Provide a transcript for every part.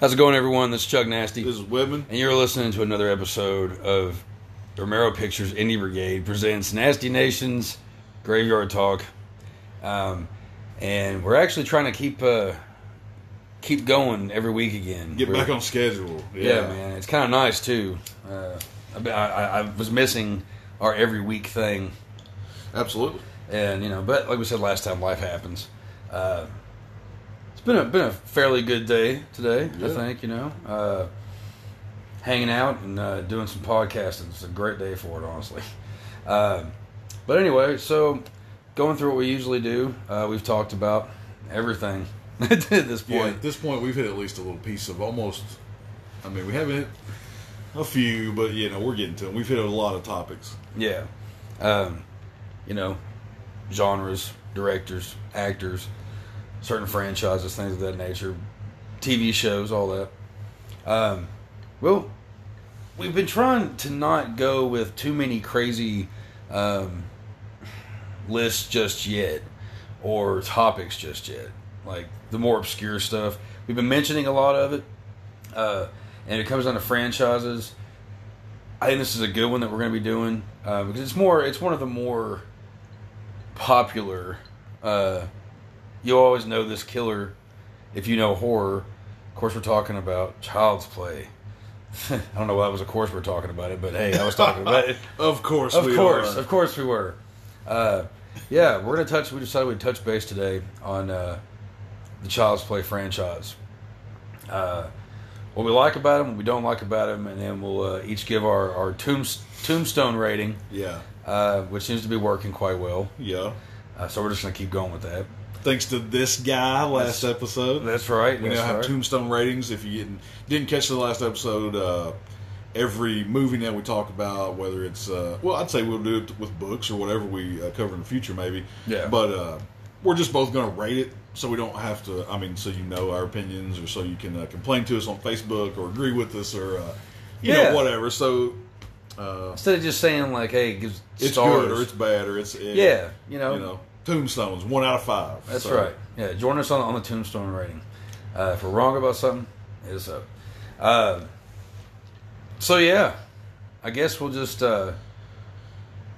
How's it going, everyone? This is Chuck Nasty, This is Whytmon. and you're listening to another episode of Romero Pictures Indie Brigade presents Nasty Nations Graveyard Talk, um, and we're actually trying to keep uh, keep going every week again. Get We're- back on schedule. Yeah, man, it's kind of nice too. Uh, I, I, I was missing our every week thing, Absolutely. and you know, but like we said last time, life happens. Uh, it's been a been a fairly good day today. I think you know, uh, hanging out and uh, doing some podcasting. It's a great day for it, honestly. Uh, but anyway, so going through what we usually do, uh, we've talked about everything at this point. Yeah, at this point, we've hit at least a little piece of almost. I mean, we haven't hit a few, but you know, we're getting to them. We've hit a lot of topics. Yeah. Um, you know, genres, directors, actors, certain franchises, things of that nature, TV shows, all that. Um, well, we've been trying to not go with too many crazy um, lists just yet or topics just yet. Like the more obscure stuff. We've been mentioning a lot of it. Uh, and it comes down to franchises. I think this is a good one that we're going to be doing uh, because it's more. It's one of the more popular. Uh, you always know this killer if you know horror. Of course, we're talking about Child's Play. I don't know why it was. Of course, we're talking about it, but hey, I was talking about it. Of course, Of we course, are. of course, we were. Uh, yeah, we're gonna touch. We decided we'd touch base today on uh, the Child's Play franchise. Uh, what we like about them, what we don't like about them, and then we'll uh, each give our our tombs- tombstone rating, Yeah, uh, which seems to be working quite well. yeah. Uh, so we're just gonna keep going with that. Thanks to this guy last That's- episode. That's right. we that's now have right. tombstone ratings. If you didn't, didn't catch the last episode, uh, every movie that we talk about, whether it's uh, well, I'd say we'll do it with books or whatever we uh, cover in the future, maybe. Yeah. But uh, we're just both going to rate it, so we don't have to. I mean, so you know our opinions, or so you can uh, complain to us on Facebook or agree with us, or uh, you Yeah. know whatever. So uh, Instead of just saying like, "Hey, it's stars. good or it's bad or it's it, yeah, you know, you know, tombstones one out of five. That's So, right. Yeah, join us on, on the Tombstone rating. Uh, if we're wrong about something, hit us up. Uh, so yeah, I guess we'll just uh,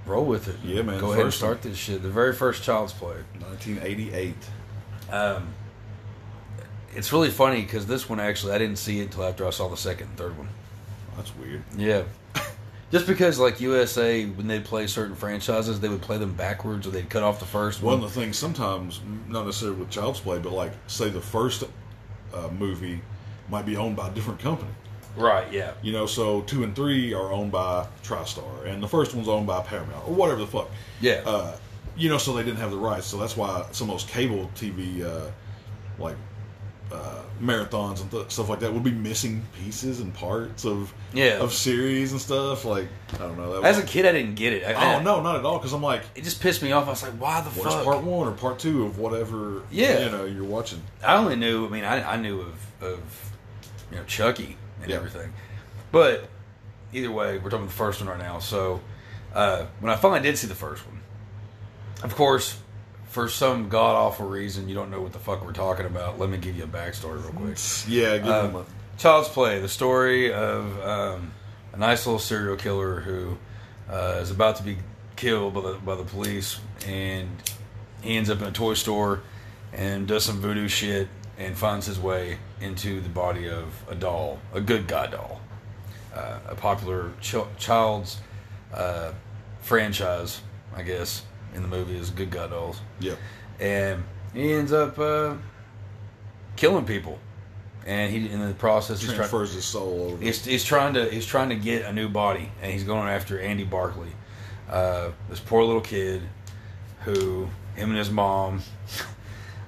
roll with it. Yeah, man, Go ahead and start this shit. The very first Child's Play. 1988. Um, it's really funny because this one actually I didn't see it until after I saw the second and third one. That's weird. Yeah. Just because, like USA, when they play certain franchises, they would play them backwards, or they'd cut off the first One one. of the things sometimes, not necessarily with Child's Play, but like say the first uh, movie might be owned by a different company. Right? Yeah. You know, so two and three are owned by TriStar, and the first one's owned by Paramount or whatever the fuck. Yeah. Uh, you know, so they didn't have the rights, so that's why some of those cable TV, uh, like uh, marathons and th- stuff like that, would be missing pieces and parts of Yeah. of series and stuff. Like I don't know. That As a kid, I didn't get it. I, oh I- no, not at all. Because I'm like, it just pissed me off. I was like, why the fuck? part one or part two of whatever? Yeah. you know, you're watching. I only knew. I mean, I, I knew of of you know Chucky and Yeah. everything, but either way, we're talking the first one right now. So uh, when I finally did see the first one, of course, for some god awful reason, you don't know what the fuck we're talking about. Let me give you a backstory real quick. Yeah, give Uh, them a, Child's Play, the story of um, a nice little serial killer who uh, is about to be killed by the, by the police, and he ends up in a toy store and does some voodoo shit and finds his way into the body of a doll, a good guy doll, uh, a popular ch- child's uh, franchise, I guess, in the movie is Good Guy Dolls yeah. and he ends up uh, killing people. And he, in the process, he's, try- Transfers his soul over. he's, he's trying to he's trying to get a new body, and he's going after Andy Barclay, uh, this poor little kid, who him and his mom.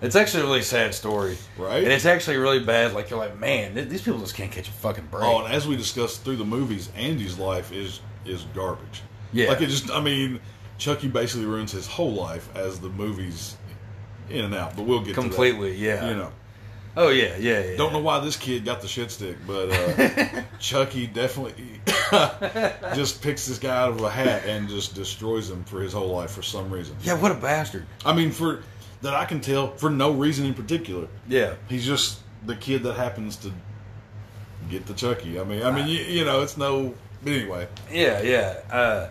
It's actually a really sad story, Right. And it's actually really bad. Like you're like, man, th- these people just can't catch a fucking break. Oh, and as we discussed through the movies, Andy's life is is garbage. Yeah. like it just. I mean, Chucky basically ruins his whole life as the movies in and out. But we'll get Completely, To yeah. You know, Oh yeah, yeah, yeah. don't know why this kid got the shit stick, but uh, Chucky definitely just picks this guy out of a hat and just destroys him for his whole life for some reason. Yeah, what a bastard. I mean, for that I can tell for no reason in particular. Yeah. He's just the kid that happens to get the Chucky. I mean, I mean, you, you know, it's no. But anyway, Yeah, yeah. Uh,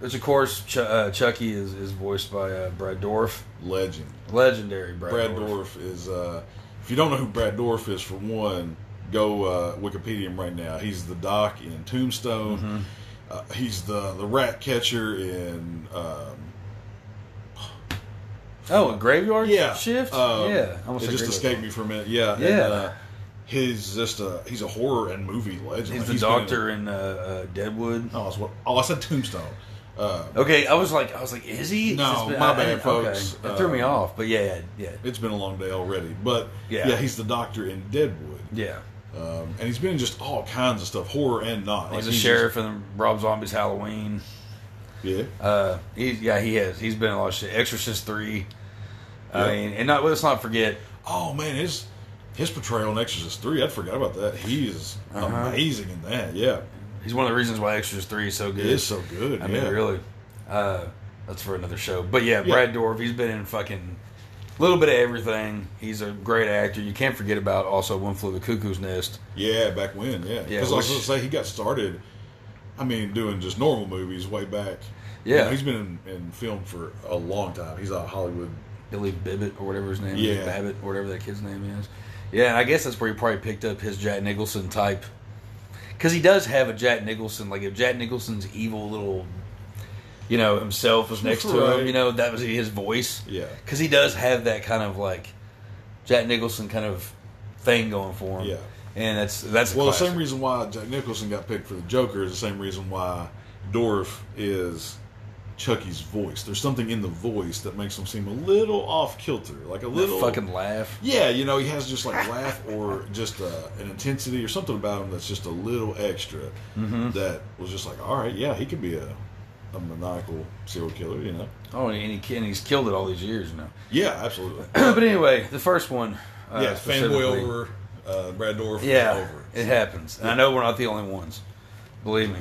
which of course, Ch- uh, Chucky is, is voiced by uh, Brad Dourif, legend. legendary Brad, Brad Dourif. Dourif is. Uh, if you don't know who Brad Dourif is, for one, go uh, Wikipedia him right now. He's the Doc in Tombstone. Mm-hmm. Uh, he's the the rat catcher in. Um, Oh, a graveyard yeah, shift. um, yeah, almost it just escaped me for a minute. Yeah, and, Yeah. uh, he's just a he's a horror and movie legend. He's Like, the been doctor in- in uh, uh, Deadwood. oh, what, oh, I said Tombstone. Uh, Okay, I was like, I was like, is he? No, been- my I- I bad, didn't- folks. Okay. That threw me Uh, off, but yeah, yeah, it's been a long day already, but Yeah. yeah, he's the doctor in Deadwood, yeah. um, and he's been in just all kinds of stuff, horror and not. He's Like, a sheriff in Rob Zombie's Halloween. yeah, Uh, he, yeah, he has. He's been in a lot of shit. Exorcist three. I mean, and not let's not forget. Oh man, his his portrayal in Exorcist three, I'd forgot about that. He is Uh-huh. amazing in that. Yeah, He's one of the reasons why Exorcist three is so good. it is so good. I yeah. mean, really. Uh, that's for another show. But yeah, Yeah. Brad Dourif. He's been in fucking a little bit of everything. He's a great actor. You can't forget about also One Flew the Cuckoo's Nest. Yeah, back when, yeah. Yeah, Because I was going to say he got started. I mean, doing just normal movies way back. Yeah. You know, he's been in, in film for a long time. He's a Hollywood. Billy Bibbit or whatever his name is, Yeah. Babbitt or whatever that kid's name is. Yeah, and I guess that's where he probably picked up his Jack Nicholson type. Because he does have a Jack Nicholson, like if Jack Nicholson's evil little, you know, himself was next to Right. him, you know, that was his voice. Yeah. Because he does have that kind of like Jack Nicholson kind of thing going for him. Yeah. And that's that's Well, the same reason why Jack Nicholson got picked for the Joker is the same reason why Dourif is Chucky's voice. There's something in the voice that makes him seem a little off kilter, like a That little fucking laugh. Yeah, you know, he has just like a laugh or just uh, an intensity or something about him that's just a little extra. Mm-hmm. That was just like, all right, yeah, he could be a, a maniacal serial killer, you know? Oh, and, he, and he's killed it all these years, you know. Yeah, absolutely. but anyway, the first one. Uh, yeah, fanboy over uh, Brad Dourif. Yeah, over. it happens. And I know we're not the only ones. Believe me,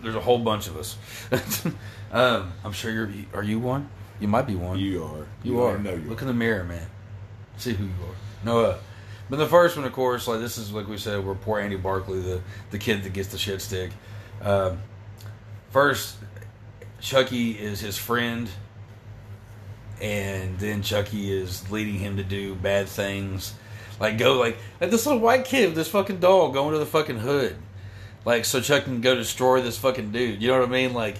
there's a whole bunch of us. um, I'm sure you're. Are you one? You might be one. You are. You are. I know you Look are. in the mirror, man. See who you are. No, uh, but the first one, of course, like this is like we said, we're poor Andy Barclay, the the kid that gets the shit stick. Um, first, Chucky is his friend, and then Chucky is leading him to do bad things, like go like like this little white kid with this fucking doll going to the fucking hood, like so Chuck can go destroy this fucking dude. You know what I mean? Like.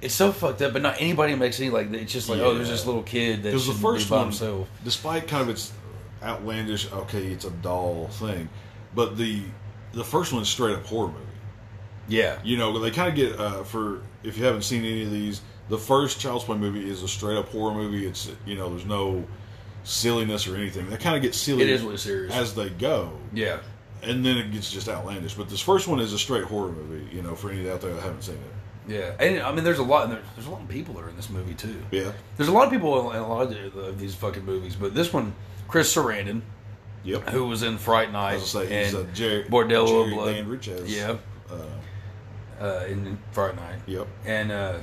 It's so fucked up, but not anybody makes any like. It's just like, oh, there's this little kid that Because the should first be by one, himself. despite kind of its outlandish, okay, it's a doll thing, but the the first one is straight up horror movie. Yeah, You know, they kind of get uh, for if you haven't seen any of these, the first Child's Play movie is a straight up horror movie. It's you know, there's no silliness or anything. They kind of get silly. It is really serious. as they go, yeah, and then it gets just outlandish. But this first one is a straight horror movie. You know, for any out there that haven't seen it. Yeah. And I mean, there's a lot. There's, there's a lot of people that are in this movie too. Yeah. There's a lot of people in a lot of, the- of these fucking movies, but this one, Chris Sarandon, Yep. who was in Fright Night say, he's and a Jerry, Bordello of Jerry Blood. Dandridge as, Yeah. uh, uh, in Fright Night, yep. and uh,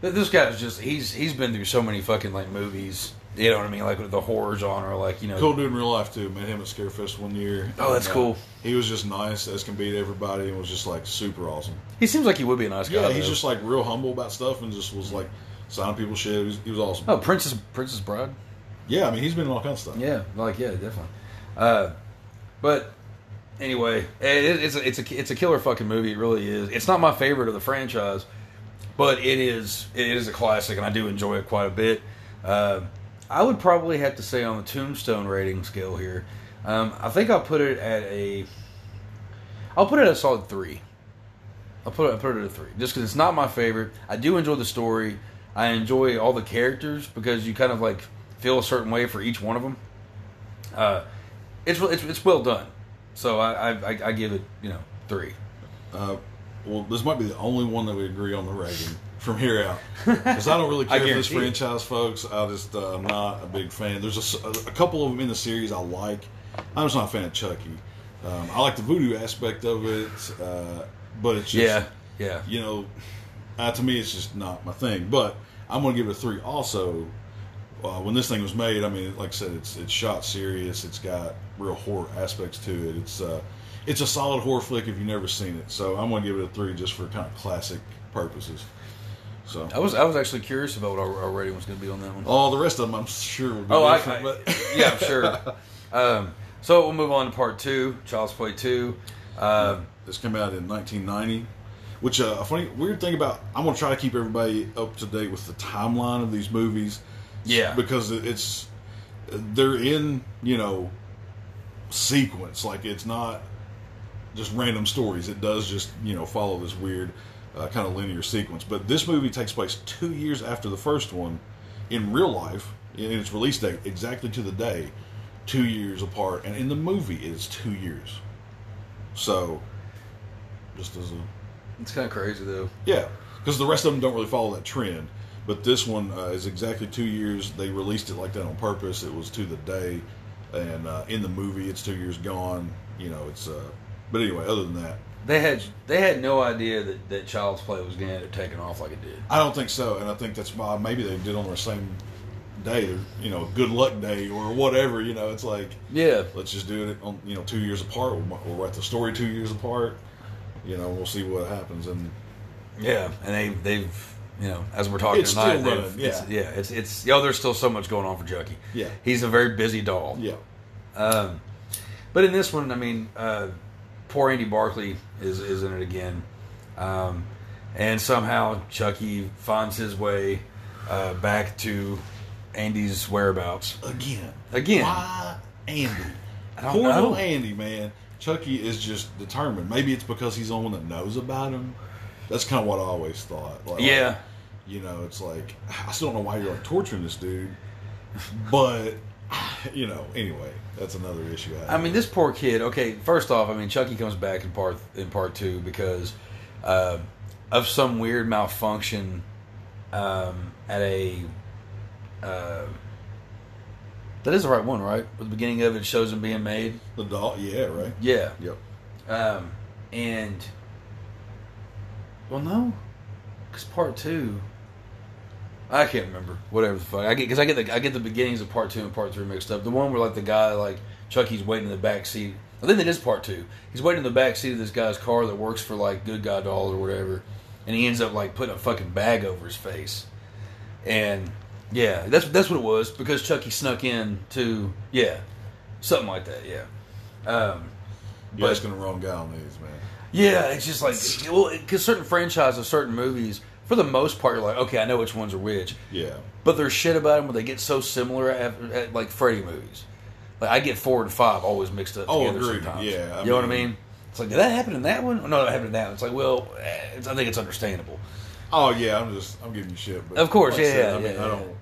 this guy's just he's he's been through so many fucking like movies. You know what I mean? Like with the horror genre, like you know, Cool dude in real life too. Met him at Scarefest one year. Oh, that's And, uh, cool. He was just nice as can be to everybody, and was just like super awesome. he seems like he would be a nice guy. Yeah, he's though. just like real humble about stuff, and just was like signing people shit. He was, he was awesome. oh Princess Princess Bride. Yeah, I mean he's been in all kinds of stuff. Yeah, like yeah, definitely. Uh, but anyway, it, it's a, it's a it's a killer fucking movie. It really is. It's not my favorite of the franchise, but it is it is a classic, and I do enjoy it quite a bit. Uh, I would probably have to say on the Tombstone rating scale here, um, I think I'll put it at a. I'll put it at a solid three. I'll put it, I'll put it at a three, just because it's not my favorite. I do enjoy the story. I enjoy all the characters because you kind of like feel a certain way for each one of them. Uh, it's it's it's well done. So I, I I- give it you know three. Uh, well, this might be the only one that we agree on the rating from here out, because I don't really care for this it. franchise, folks. I just uh, I'm not a big fan. There's a couple of them in the series I like. I'm just not a fan of Chucky. Um, I like the voodoo aspect of it, uh, but it's just Yeah, yeah. you know, uh, to me, it's just not my thing. But I'm going to give it a three. Also, uh, when this thing was made, I mean, like I said, it's it's shot serious. It's got real horror aspects to it. It's uh, it's a solid horror flick if you've never seen it. So I'm gonna give it a three just for kind of classic purposes. So I was I was actually curious about what our, our rating was going to be on that one. all the rest of them, I'm sure. Will be Oh, I, different, I- but yeah, I'm sure. Um, so we'll move on to part two, Child's Play two. Um, this came out in 1990. Which uh, a funny weird thing about I'm gonna try to keep everybody up to date with the timeline of these movies. Yeah. because it's they're in you know sequence. Like it's not just random stories. It does just you know follow this weird uh, kind of linear sequence. But this movie takes place two years after the first one in real life, in its release date exactly to the day, two years apart. And in the movie, it's two years. So, just as a it's kind of crazy though. yeah, because the rest of them don't really follow that trend. But this one uh, is exactly two years. They released it like that on purpose. It was to the day, and uh, in the movie, it's two years gone. You know, it's. Uh, but anyway, other than that, They had they had no idea that, that Child's Play was going to end up taking off like it did. I don't think so, and I think that's why maybe they did on the same day. You know, good luck day or whatever. You know, it's like Yeah, let's just do it on you know two years apart. We'll, we'll write the story two years apart. You know, we'll see what happens. And yeah, and they they've you know as we're talking It's tonight, still they've- it's, yeah. yeah, it's it's yo. There's still so much going on for Chucky. Yeah. he's a very busy doll. yeah, Um, but in this one, I mean, uh, poor Andy Barclay is is in it again, um, and somehow Chucky finds his way uh, back to Andy's whereabouts again, again. Why Andy? Poor little Andy, man. Chucky is just determined. Maybe it's because he's the only one that knows about him. That's kind of what I always thought. Like, Yeah. you know, it's like I still don't know why you're like torturing this dude, but you know, anyway, that's another issue. I mean, this poor kid. Okay, first off, I mean, Chucky comes back in part in part two because uh, of some weird malfunction um, at a. Uh, that is the right one, right? At the beginning of it shows him being made. the doll, yeah, right, Yeah. yep. Um, and well, no, because part two, I can't remember. Whatever the fuck, I get because I get the I get the beginnings of part two and part three mixed up. The one where like the guy like Chucky's waiting in the back seat. I think that is part two. He's waiting in the back seat of this guy's car that works for like Good Guy Doll or whatever, and he ends up like putting a fucking bag over his face. And yeah, that's that's what it was because Chucky snuck in to yeah, something like that. Yeah. Um, You're But- asking the wrong guy on these, man. yeah, it's just like well, because certain franchises, certain movies, for the most part, you're like, okay, I know which ones are which, Yeah, but there's shit about them where they get so similar at, at like Freddy movies. Like I get four and five always mixed up Oh, together agreed. sometimes. Yeah, I you know what I mean- mean? It's like did that happen in that one? Oh, no, that happened in that one. It's like well, it's, I think it's understandable. Oh yeah, I'm just I'm giving you shit. But Of course, like yeah, said, yeah, I mean, yeah, I don't.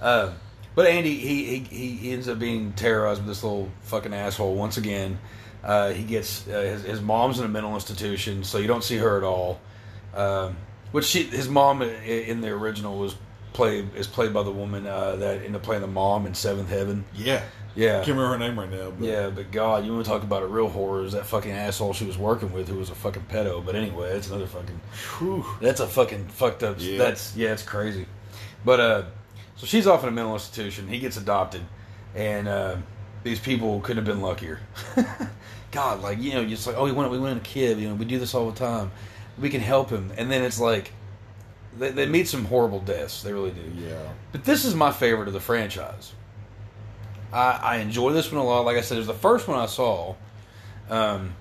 Uh, but Andy, he, he he he ends up being terrorized with this little fucking asshole once again. Uh, he gets uh, his, his mom's in a mental institution, so you don't see her at all. Um, which she, his mom in the original was played is played by the woman uh, that ended up playing the mom in Seventh Heaven. Yeah, Yeah, can't remember her name right now. But yeah, but God, you want to talk about a real horror? Is that fucking asshole she was working with who was a fucking pedo? But anyway, that's another fucking. Whew. That's a fucking fucked up. Yeah. That's yeah, it's crazy. But uh, so she's off in a mental institution. He gets adopted, and uh, these people couldn't have been luckier. God, like you know, just like oh, we went, we want a kid. You know, we do this all the time. We can help him, and then it's like they, they meet some horrible deaths. They really do. yeah, But this is my favorite of the franchise. I, I enjoy this one a lot. Like I said, it was the first one I saw, um,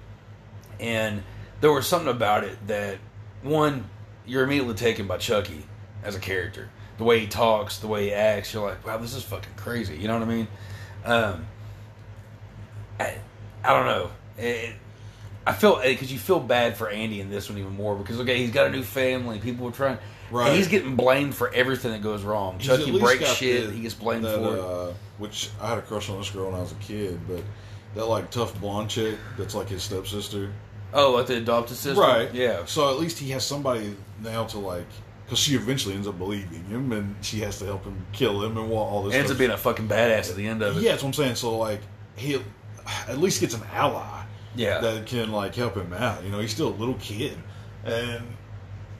and there was something about it that one you're immediately taken by Chucky as a character. The way he talks, the way he acts, you're like, wow, this is fucking crazy. You know what I mean? Um, I, I don't know. It, I feel because you feel bad for Andy in this one even more because okay, he's got a new family. People are trying. Right. And he's getting blamed for everything that goes wrong. He's Chucky breaks shit. the- he gets blamed that, for it. Uh, which I had a crush on this girl when I was a kid, but that like tough blonde chick that's like his stepsister. Oh, like the adopted sister. Right. Yeah. So at least he has somebody now to like, because she eventually ends up believing him, and she has to help him kill him and all this. Ends up being a fucking badass at the end of it. Yeah, that's what I'm saying. So like, he at least gets an ally. Yeah. That can like help him out. You know, he's still a little kid, and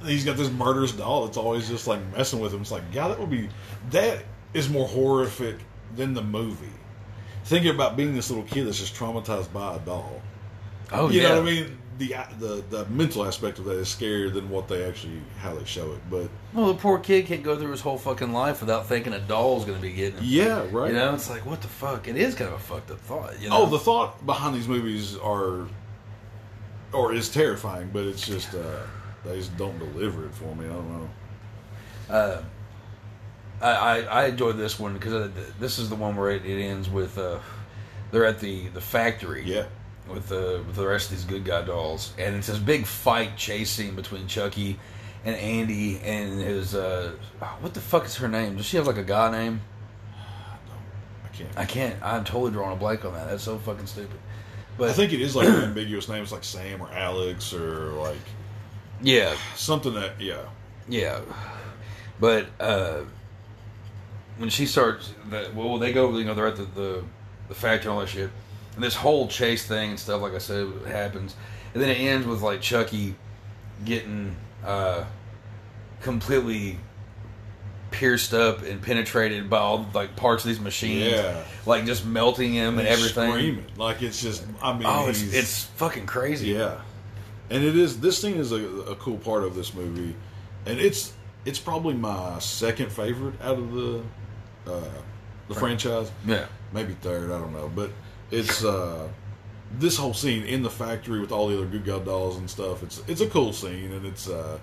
he's got this murderous doll that's always just like messing with him. It's like, yeah, that would be that is more horrific than the movie. Thinking about being this little kid that's just traumatized by a doll. Oh, you yeah. know what I mean. The, the the mental aspect of that is scarier than what they actually how they show it. But Well, the poor kid can't go through his whole fucking life without thinking a doll's going to be getting him. yeah, right. You know, it's like, what the fuck? It is kind of a fucked up thought. You know? Oh, the thought behind these movies are, or is terrifying, but it's just uh, they just don't deliver it for me. I don't know. Uh, I, I I enjoyed this one because this is the one where it, it ends with uh, they're at the the factory. Yeah, with the with the rest of these good guy dolls, and it's this big fight chase scene between Chucky and Andy and his uh, what the fuck is her name? Does she have like a guy name? I can't. I can't. I'm totally drawing a blank on that. That's so fucking stupid. But I think it is like an ambiguous name. It's like Sam or Alex or like yeah, something that yeah. yeah. But uh, when she starts, the, well, they go. You know, they're at the, the the factory and all that shit, and this whole chase thing and stuff. Like I said, happens, and then it ends with like Chucky getting uh, completely pierced up and penetrated by all like parts of these machines, Yeah. like just melting him and, He's everything. Screaming like it's just. I mean, Oh, it's it's fucking crazy. Yeah, and it is. This thing is a, a cool part of this movie, and it's it's probably my second favorite out of the uh, the franchise. yeah. Maybe third. I don't know, but it's uh, this whole scene in the factory with all the other good guy dolls and stuff. It's it's a cool scene, and it's uh,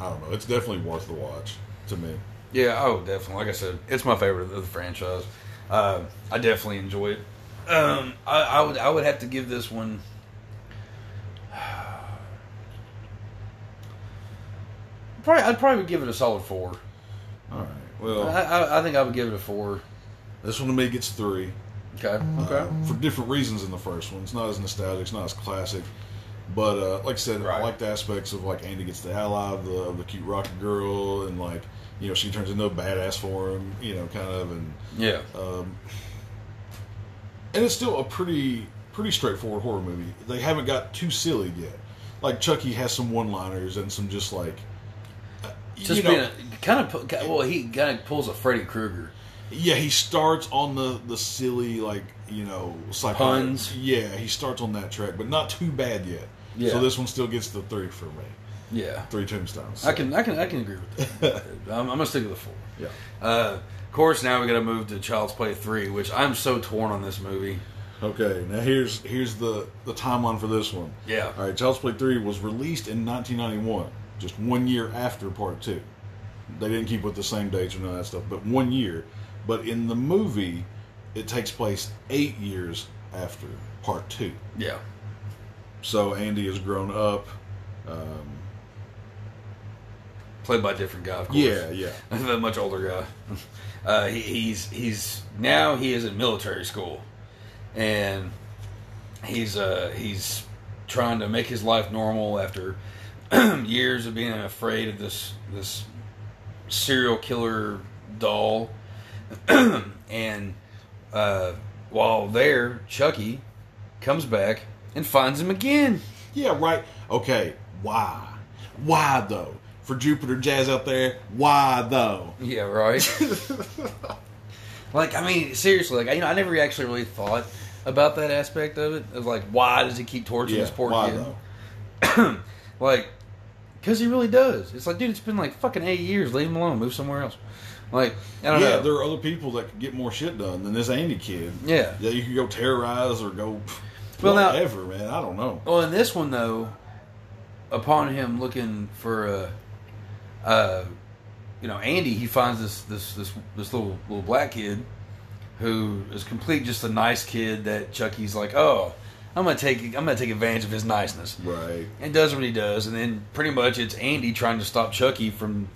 I don't know. It's definitely worth the watch to me. Yeah, oh, definitely. Like I said, it's my favorite of the franchise. Uh, I definitely enjoy it. Um, I, I would, I would have to give this one. Probably, I'd probably give it a solid four. All right. Well, I, I, I think I would give it a four. this one to me gets three. Okay. Okay. uh, for different reasons than the first one. It's not as nostalgic, it's not as classic. But uh, like I said, I Right. like the aspects of like Andy gets the ally of the, of the cute rocket girl, and like you know she turns into a badass for him, you know, kind of, and Yeah. um, and it's still a pretty pretty straightforward horror movie. They haven't got too silly yet. Like Chucky has some one liners and some just like uh, Just you know, being a, kind of well, he kind of pulls a Freddy Krueger. Yeah, he starts on the the silly like you know psycho- Puns. Yeah, he starts on that track, but not too bad yet. Yeah. So this one still gets the three for me. Yeah. Three tombstones. I can, I can, I can agree with that. I'm, I'm gonna stick with the four. Yeah. Uh, of course, now we got to move to Child's Play three, which I'm so torn on this movie. Okay. Now here's here's the the timeline for this one. Yeah. All right. Child's Play three was released in 1991, just one year after Part two. They didn't keep with the same dates or none of that stuff, but one year. But in the movie, it takes place eight years after Part two. Yeah. So Andy has grown up. Um, Played by a different guy, of course. yeah, yeah. a much older guy. Uh, he, he's he's now he is in military school, and he's uh, he's trying to make his life normal after years of being afraid of this this serial killer doll. and uh, while there, Chucky comes back and finds him again. Yeah, right. Okay, why? Why though? For Jupiter Jazz out there, why though? Yeah, right. like, I mean, seriously, like, you know, I never actually really thought about that aspect of it. Of like, why does he keep torturing Yeah, this poor why kid? though? Like, because he really does. It's like, dude, it's been like fucking eight years. Leave him alone. Move somewhere else. Like, I don't Yeah, know. there are other people that could get more shit done than this Andy kid. Yeah. Yeah, you could go terrorize or go Well, now- whatever, man. I don't know. Well, in this one though, upon him looking for a, uh, you know, Andy, he finds this this this this little little black kid, who is complete just a nice kid that Chucky's like, oh, I'm gonna take I'm gonna take advantage of his niceness, Right. and does what he does, and then pretty much it's Andy trying to stop Chucky from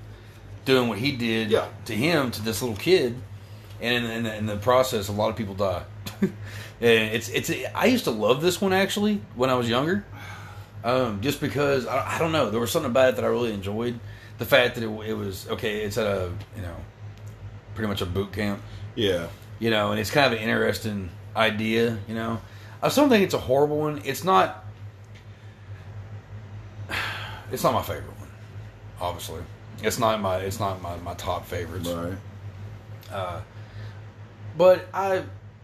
doing what he did Yeah. to him to this little kid, and in, in, the, in the process, a lot of people die. and it's it's I used to love this one actually when I was younger, um, just because I, I don't know there was something about it that I really enjoyed. The fact that it, it was okay, it's at a you know pretty much a boot camp, Yeah. you know, and it's kind of an interesting idea, you know. I still don't think it's a horrible one. It's not. It's not my favorite one, obviously. It's not my. It's not my, my top favorites. Right. Uh, but I,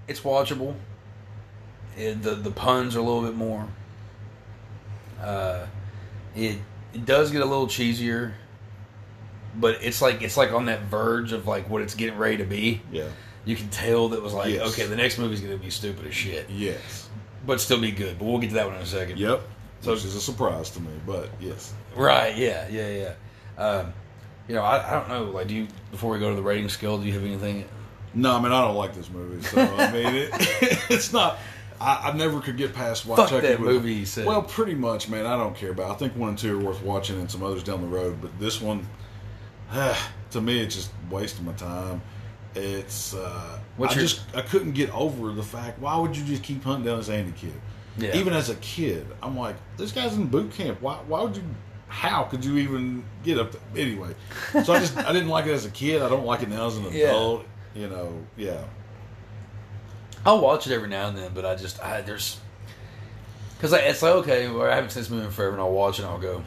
it's watchable, It, the the puns are a little bit more. Uh, it it does get a little cheesier, but it's like it's like on that verge of like what it's getting ready to be. Yeah. You can tell that was like Yes. okay, the next movie's gonna be stupid as shit, Yes. but still be good. But we'll get to that one in a second. Yep. So- Which is a surprise to me, but yes. Right? Yeah, yeah, yeah. Um, you know, I, I don't know. Like, do you before we go to the rating scale? Do you have anything? No, I mean I don't like this movie, so I mean it, it's not. I, I never could get past why Fuck Chucky that was- movie, he said. Well, pretty much, man. I don't care about. I think one and two are worth watching, and some others down the road. But this one, to me, it's just wasting my time. It's uh, What's I your- just I couldn't get over the fact. Why would you just keep hunting down this Andy kid? Yeah. Even as a kid, I'm like, this guy's in boot camp. Why? Why would you? How could you even get up? To, anyway, so I just I didn't like it as a kid. I don't like it now as an Yeah. adult. You know, yeah. I'll watch it every now and then, but I just I, there's because it's like okay, well, I haven't seen this movie in forever, and I'll watch it and I'll go,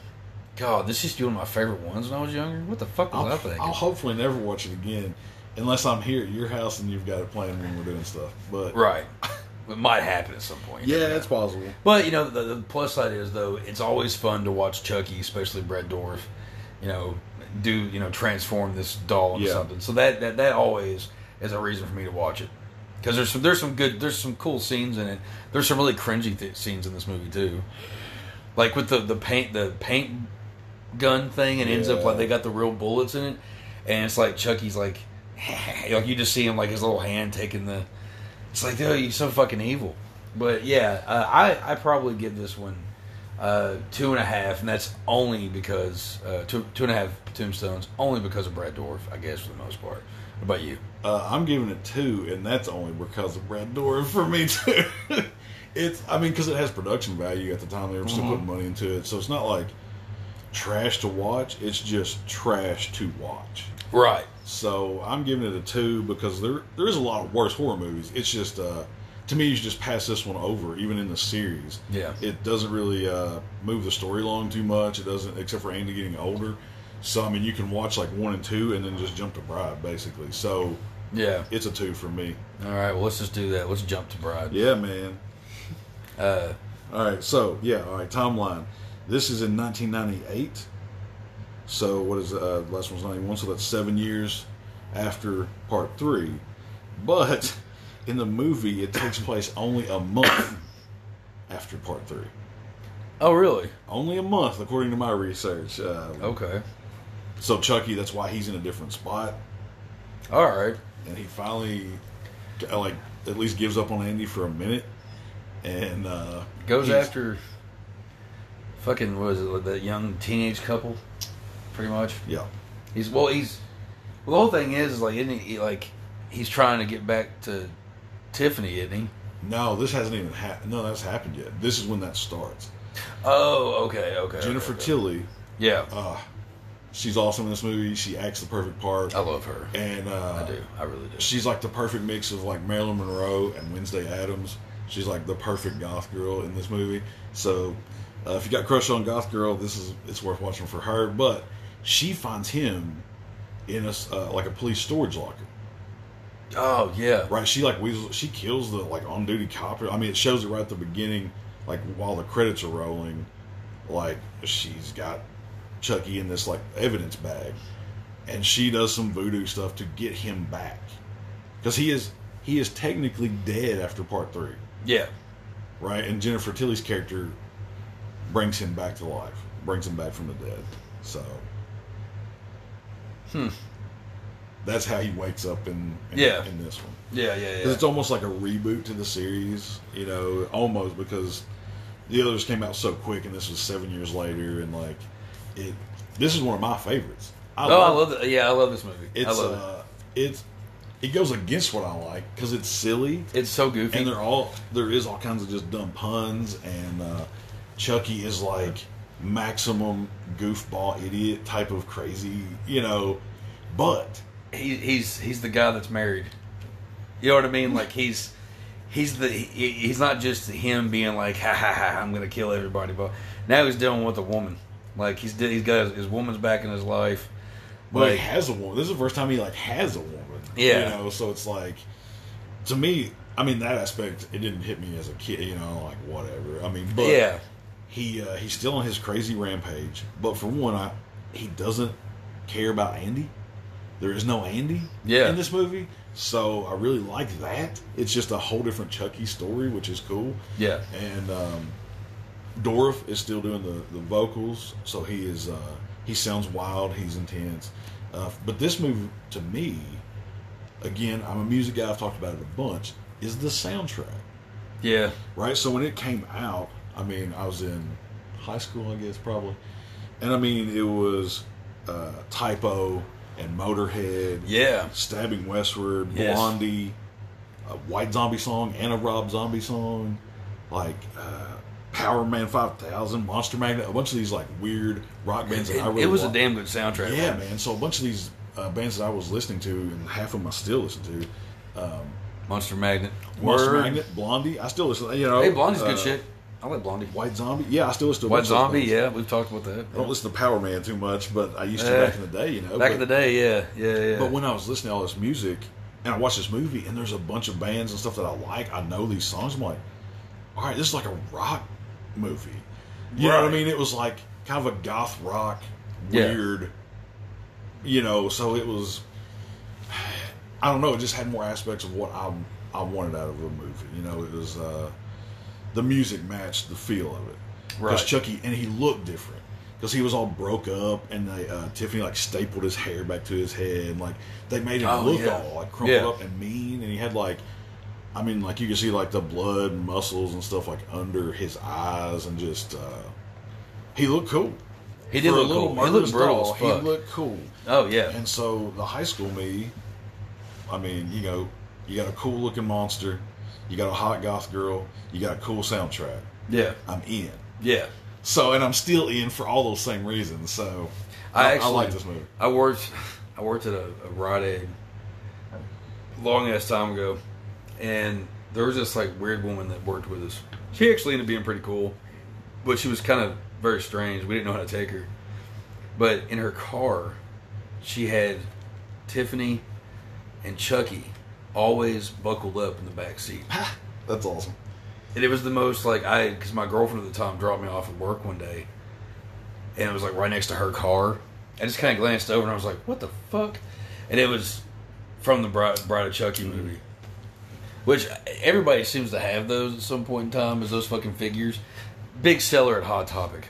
God, this used to be one of my favorite ones when I was younger. What the fuck was I I'll, thinking? I'll hopefully never watch it again, unless I'm here at your house and you've got it playing when we're doing stuff. But right, it might happen at some point. yeah, it's possible. But you know, the, the plus side is though, it's always fun to watch Chucky, especially Brett Dourif, you know, do you know transform this doll into Yeah. something. So that, that that always is a reason for me to watch it because there's some there's some good there's some cool scenes in it. There's some really cringy th- scenes in this movie too, like with the the paint the paint gun thing, and ends up Yeah. like they got the real bullets in it, and it's like Chucky's like, like you just see him like his little hand taking the. It's like, dude, you're so fucking evil. But yeah, uh, I I probably give this one uh, two and a half, and that's only because uh, two two and a half tombstones, only because of Brad Dourif, I guess for the most part. What about you? Uh, I'm giving it two, and that's only because of Brad Dourif for me too. it's, I mean, because it has production value at the time they were still Mhm. putting money into it, so it's not like trash to watch. It's just trash to watch. Right. So I'm giving it a two because there there is a lot of worse horror movies. It's just uh, to me you should just pass this one over, even in the series. Yeah. It doesn't really uh, move the story along too much. It doesn't, except for Andy getting older. So I mean, you can watch like one and two, and then just jump to Bride basically. So Yeah. it's a two for me. All right. Well, let's just do that. Let's jump to Bride. Yeah, man. Uh, All right, so yeah, all right. Timeline. This is in 1998. So what is uh, the last one's 91? So that's seven years after part three. But in the movie, it takes place only a month after part three. oh, really? Only a month, according to my research. Uh, Okay. So Chucky, that's why he's in a different spot, All right. and he finally, uh, like, at least gives up on Andy for a minute, and uh, Goes after fucking was it? That young teenage couple, pretty much. Yeah, He's well. He's well. The whole thing is, is like, isn't he, like he's trying to get back to Tiffany, isn't he? no, this hasn't even happened. No, that's happened yet. This is when that starts. Oh, okay, okay. Jennifer okay, okay. Tilly, Yeah, uh, she's awesome in this movie. She acts the perfect part, I love her. and uh, I do. I really do. she's like the perfect mix of like Marilyn Monroe and Wednesday Addams. She's like the perfect goth girl in this movie. So uh, if you got crush on goth girl, this is it's worth watching for her. But she finds him in a uh, like a police storage locker. Oh yeah. Right? She like weasels, she kills the like on duty cop. I mean, it shows it right at the beginning, like while the credits are rolling. Like she's got Chucky in this like evidence bag, and she does some voodoo stuff to get him back because he is he is technically dead after part three, Yeah. right? And Jennifer Tilly's character brings him back to life, brings him back from the dead. So, Hmm. that's how he wakes up in, in Yeah. in this one. Yeah, yeah, Because it's almost like a reboot to the series, you know, almost because the others came out so quick, and this was seven years later, and like it. This is one of my favorites. I oh, I love it. Yeah, I love this movie. it's I love uh, it's it goes against what I like because it's silly. It's so goofy. and they're all there is all kinds of just dumb puns, and uh, Chucky is like maximum goofball idiot type of crazy, you know, but he, he's he's the guy that's married. You know what I mean? Like he's he's the he, he's not just him being like ha ha ha I'm gonna kill everybody, but now he's dealing with a woman. Like he's he's got his, his woman's back in his life. Like he has a woman. This is the first time he like has a woman. Yeah. You know, so it's like to me, I mean, that aspect it didn't hit me as a kid. You know, like whatever. I mean, but yeah, he uh, he's still on his crazy rampage. But for one, I he doesn't care about Andy. There is no Andy Yeah. in this movie, so I really like that. It's just a whole different Chucky story, which is cool. yeah, And um, Dourif is still doing the, the vocals, so he is uh, he sounds wild. He's intense. Uh, but this movie, to me, again, I'm a music guy. I've talked about it a bunch. Is the soundtrack yeah, right? So when it came out, I mean, I was in high school, I guess, probably, and I mean, it was uh, Typo and Motorhead, yeah, Stabbing Westward, Yes. Blondie, a White Zombie song, and a Rob Zombie song, like uh, Power Man Five Thousand, Monster Magnet, a bunch of these like weird rock bands that It, I really it was a damn good soundtrack. yeah, man. So a bunch of these uh, bands that I was listening to, and half of them I still listen to. Um, Monster Magnet. Monster Word. Magnet, Blondie, I still listen. You know, Hey, Blondie's good uh, shit. I like Blondie. White Zombie, yeah, I still listen to White bunch of those Zombie, yeah, we've talked about that. I don't listen to Power Man too much, but I used to Yeah. back in the day, you know. Back but, in the day, yeah, yeah, yeah. But when I was listening to all this music and I watched this movie and there's a bunch of bands and stuff that I like, I know these songs. I'm like, all right, this is like a rock movie. You know what I mean? It was like kind of a goth rock, Yeah. weird, you know. So it was, I don't know. It just had more aspects of what I I wanted out of a movie. You know, it was uh, the music matched the feel of it. Because Right. Chucky and he looked different because he was all broke up and they uh, Tiffany like stapled his hair back to his head and like they made him Oh, look yeah. all like crumpled Yeah. up and mean and he had like I mean like you can see like the blood and muscles and stuff like under his eyes and just uh, he looked cool. he did For a look little cool. He looked brutal. He looked cool. oh yeah, And so the high school me, I mean, you know, you got a cool looking monster, you got a hot goth girl, you got a cool soundtrack. yeah, I'm in. yeah. So, and I'm still in for all those same reasons. So, I I, actually- I like this movie. I worked, I worked at a, a Rite Aid long ass time ago, and there was this like weird woman that worked with us. She actually ended up being pretty cool, but she was kind of very strange. We didn't know how to take her. But in her car, she had Tiffany and Chucky always buckled up in the back seat. That's awesome. And it was the most like I, because my girlfriend at the time dropped me off at work one day, and it was like right next to her car. I just kind of glanced over and I was like, "What the fuck?" And it was from the Bride, Bride of Chucky movie, which everybody seems to have those at some point in time. Is those fucking figures? Big seller at Hot Topic,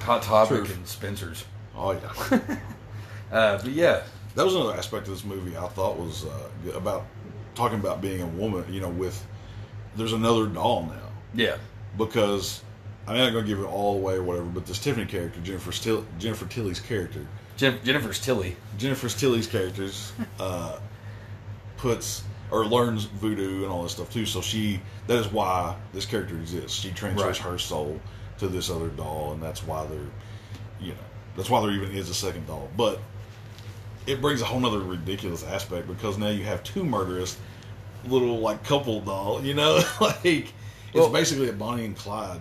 Hot Topic True. and Spencer's. Oh yeah, Uh, but yeah, that was another aspect of this movie I thought was uh, about talking about being a woman. You know, with there's another doll now yeah, because I'm not going to give it all away or whatever. But this Tiffany character, Jennifer Still, Jennifer Tilly's character, Jen- Jennifer's Tilly. Jennifer Tilly's characters uh, puts or learns voodoo and all this stuff too. So she that is why this character exists. She transfers Right. her soul to this other doll, and that's why they're you know that's why there even is a second doll. But it brings a whole nother ridiculous aspect because now you have two murderous little like couple doll. You know, like it's Well- basically a Bonnie and Clyde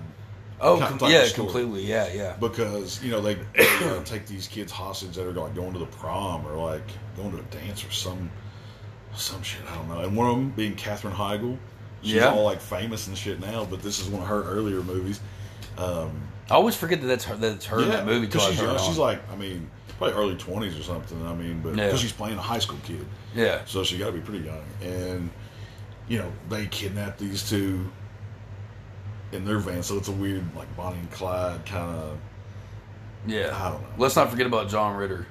Oh, Kind com- of yeah, completely. Yeah, yeah. because you know they, they uh, take these kids hostage that are like going to the prom or like going to a dance or some some shit I don't know. And one of them being Katherine Heigl. She's Yeah. all like famous and shit now, but this is one of her earlier movies. Um, I always forget that that's her. That it's her in that movie. because she's young. She's like I mean probably early twenties or something. I mean, but Yeah. because she's playing a high school kid, yeah, so she got to be pretty young. And you know they kidnap these two in their van, so it's a weird like Bonnie and Clyde kind of yeah. I don't know. Let's not forget about John Ritter,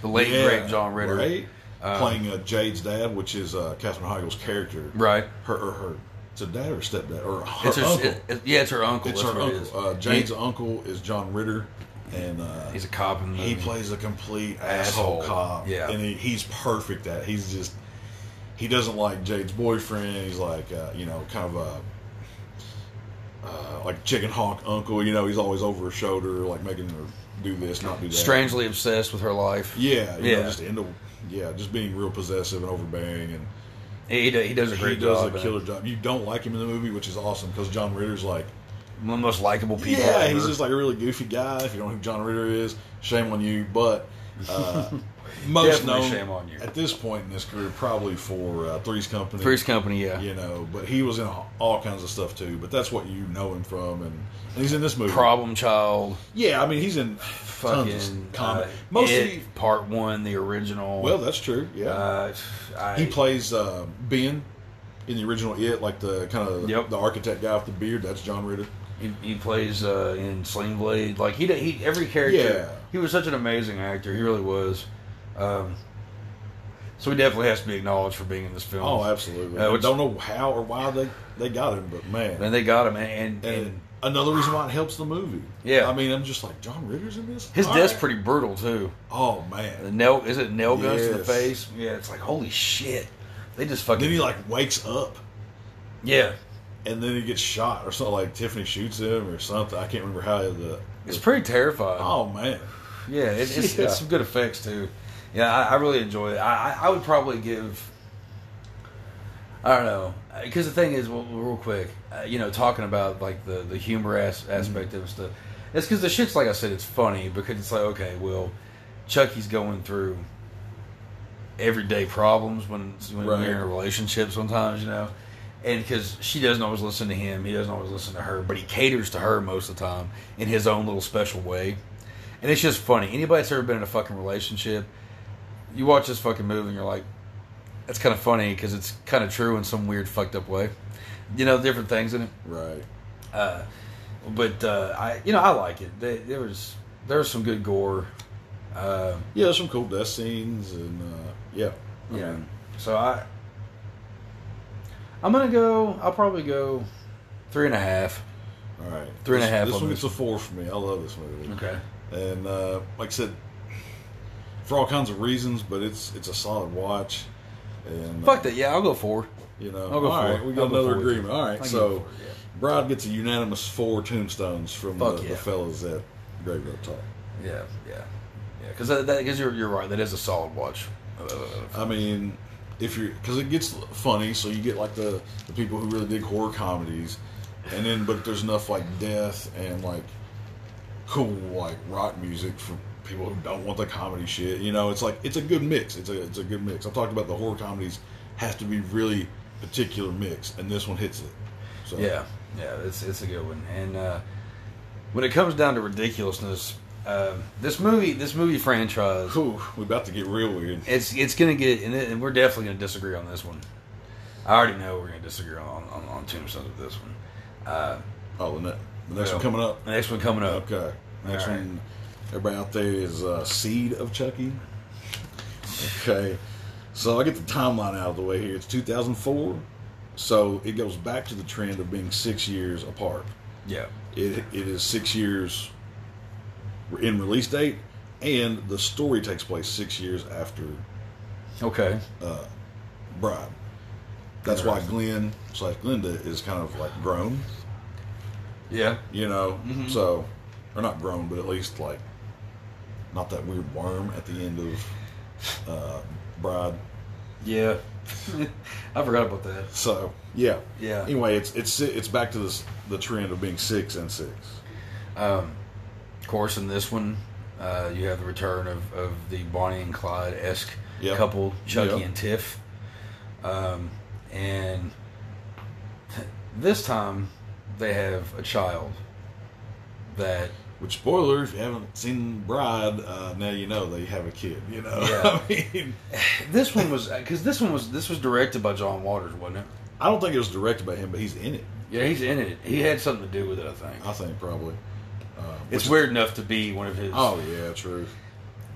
the late Yeah, great John Ritter. right? Um, Playing uh, Jade's dad, which is uh, Katherine Heigl's character. Right. Her or her, it's a dad or stepdad or her It's her. uncle. it- it- yeah, it's her uncle. it's That's her it uncle. Uh, Jade's He- uncle is John Ritter, and uh, he's a cop in the he plays a complete asshole, Asshole. cop. Yeah. and he, he's perfect at. It. He's just he doesn't like Jade's boyfriend. He's like uh, you know kind of a. Uh, like chicken hawk uncle, you know, he's always over her shoulder, like making her do this, not do that. strangely obsessed with her life. Yeah, you Yeah. know, just into yeah, just being real possessive and overbearing, and he, he does a he does job. a killer job. You don't like him in the movie, which is awesome because John Ritter's like, One of the most likable people. yeah, ever. he's just like a really goofy guy. If you don't know who John Ritter is, shame on you. But uh, most Definitely known shame on you. at this point in his career, probably for uh, Three's Company. Three's Company, yeah. you know, but he was in all kinds of stuff too. But that's what you know him from, and, and he's in this movie. Problem Child, yeah, I mean, he's in fucking tons of uh, comedy. Mostly, It, Part One, the original. well, that's true. Yeah, uh, I, he plays uh, Ben in the original It, like the kind of Yep. the architect guy with the beard. That's John Ritter. He, he plays uh, in Sling Blade. Like he, he every character. Yeah. He was such an amazing actor. He really was. Um, so he definitely has to be acknowledged for being in this film. Oh, absolutely. Uh, I don't know how or why they, they got him, but man. and they got him, and, and, and another reason why it helps the movie. Yeah. I mean, I'm just like John Ritter's in this. his All death's right. pretty brutal too. Oh man, The nail is it nail guns to the face? Yeah, it's like holy shit. They just fucking Then he like wakes up yeah. And then he gets shot or something. Like Tiffany shoots him or something. I can't remember how the. It's pretty terrifying. Oh man. Yeah, it, it's, Yeah. it's some good effects too. Yeah, I, I really enjoy it. I, I would probably give. I don't know, because the thing is, well, real quick, uh, you know, talking about like the the humor as, aspect of stuff. It's because the shit's like I said, it's funny because it's like okay, well, Chucky's going through everyday problems when when Right. you're in a relationship sometimes, you know. And because she doesn't always listen to him, he doesn't always listen to her, but he caters to her most of the time in his own little special way. And it's just funny. Anybody that's ever been in a fucking relationship, you watch this fucking movie and you're like, that's kind of funny because it's kind of true in some weird fucked up way. You know, different things in it. Right. Uh, but uh, I, you know, I like it. There, there was there was some good gore. Uh, Yeah, some cool death scenes and uh, yeah. I yeah. mean, So I, I'm gonna go. I'll probably go three and a half. all right. Three and a half This one gets a four for me. I love this movie. Okay. and uh, like I said, for all kinds of reasons, but it's it's a solid watch. And Fuck uh, that. Yeah, I'll go four. You know, I'll go all for right, we got I'll another it. agreement. All right, so go yeah. Bride gets a unanimous four tombstones from the, Fuck the yeah. fellas at Graveyard Talk. Yeah, yeah, yeah. Because that, because you're you're right. That is a solid watch. I mean, if you're because it gets funny, so you get like the the people who really dig horror comedies, and then but there's enough like death and like cool like rock music for people who don't want the comedy shit. You know, it's like it's a good mix. It's a it's a good mix. I've talked about the horror comedies has to be really particular mix, and this one hits it. So Yeah, yeah, it's it's a good one. And uh, when it comes down to ridiculousness, uh, this movie this movie franchise, Whew, we're about to get real weird. it's it's gonna get, and, it- and we're definitely gonna disagree on this one. I already know we're gonna disagree on on, on Tombstones with this one. Uh, Oh, the, the next well, one coming up. The next one coming up. Okay. Next right. one, everybody out there is uh, Seed of Chucky. Okay. So I get the timeline out of the way here. It's 2004. So it goes back to the trend of being six years apart. Yeah, It, it is six years in release date, and the story takes place six years after okay. uh, Bride. That's why Glenn slash Glenda is kind of like grown, Yeah, you know. Mhm. So, or not grown, but at least like not that weird worm at the end of uh, Bride. yeah. I forgot about that. So yeah, Yeah. Anyway, it's it's it's back to this the trend of being six and six. Um, of course, in this one, uh, you have the return of, of the Bonnie and Clyde esque Yep. couple, Chucky Yep. and Tiff. Um, and this time, they have a child that Which spoiler, if you haven't seen Bride, uh, now you know they have a kid. You know, Yeah. I mean, this one was because this one was this was directed by John Waters, wasn't it? I don't think it was directed by him, but he's in it. Yeah, he's in it. He had something to do with it, I think. I think probably. Uh, It's weird enough to be one of his. Oh yeah, true.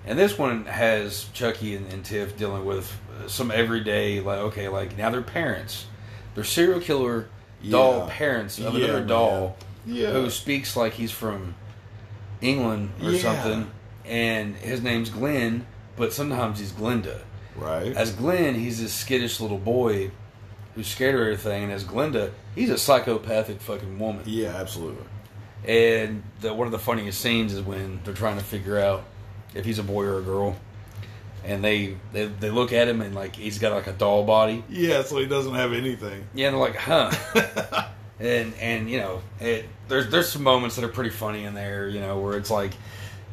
And this one has Chucky and, and Tiff dealing with uh, some everyday, like, okay, like now they're parents. They're serial killer doll Yeah. parents of Yeah, another doll Yeah. who speaks like he's from England or something. And his name's Glenn, but sometimes he's Glenda. Right. As Glenn, he's this skittish little boy who's scared of everything. And as Glenda, he's a psychopathic fucking woman. yeah, absolutely. And the, one of the funniest scenes is when they're trying to figure out if he's a boy or a girl, and they they, they look at him and like he's got like a doll body. Yeah, so he doesn't have anything. Yeah, and they're like, huh. and and you know, it, there's there's some moments that are pretty funny in there. You know, where it's like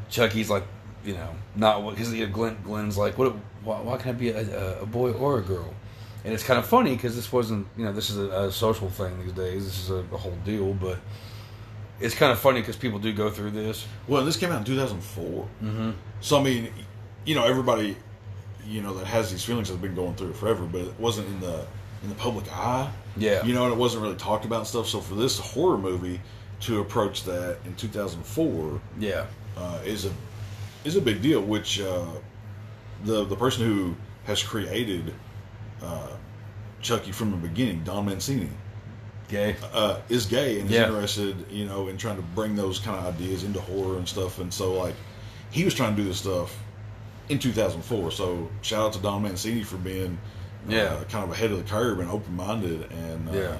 Chucky's like you know, not because you know, Glenn Glenn's like, what? Why, why can I be a, a boy or a girl? And it's kind of funny because this wasn't, you know, this is a, a social thing these days. This is a, a whole deal, but it's kind of funny because people do go through this. Well, this came out in 2004. Mm-hmm. So I mean, you know, everybody, you know, that has these feelings has been going through it forever, but it wasn't in the in the public eye. Yeah. You know, and it wasn't really talked about and stuff. So for this horror movie to approach that in 2004 Yeah. uh, is a is a big deal. Which uh, the the person who has created uh, Chucky from the beginning, Don Mancini, Gay. uh, is gay and is Yeah. interested, you know, in trying to bring those kind of ideas into horror and stuff. And so, like, he was trying to do this stuff in 2004. So, shout out to Don Mancini for being, Yeah. uh, kind of ahead of the curve and open minded and uh, Yeah.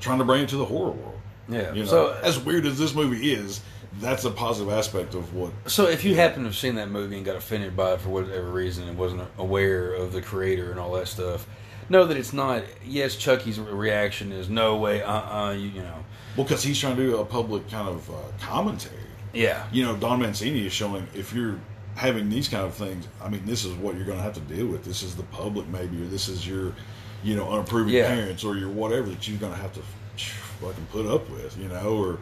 trying to bring it to the horror world. Yeah. You know, so as weird as this movie is, that's a positive aspect of what. So if you happen to have seen that movie and got offended by it for whatever reason and wasn't aware of the creator and all that stuff, know that it's not. Yes, Chucky's reaction is no way. Uh uh you, you know. Well, because he's trying to do a public kind of uh, commentary. Yeah. you know, Don Mancini is showing if you're having these kind of things, I mean, this is what you're going to have to deal with. This is the public, maybe, or this is your, you know, unapproving Yeah. parents or your whatever that you're going to have to fucking put up with, you know, or,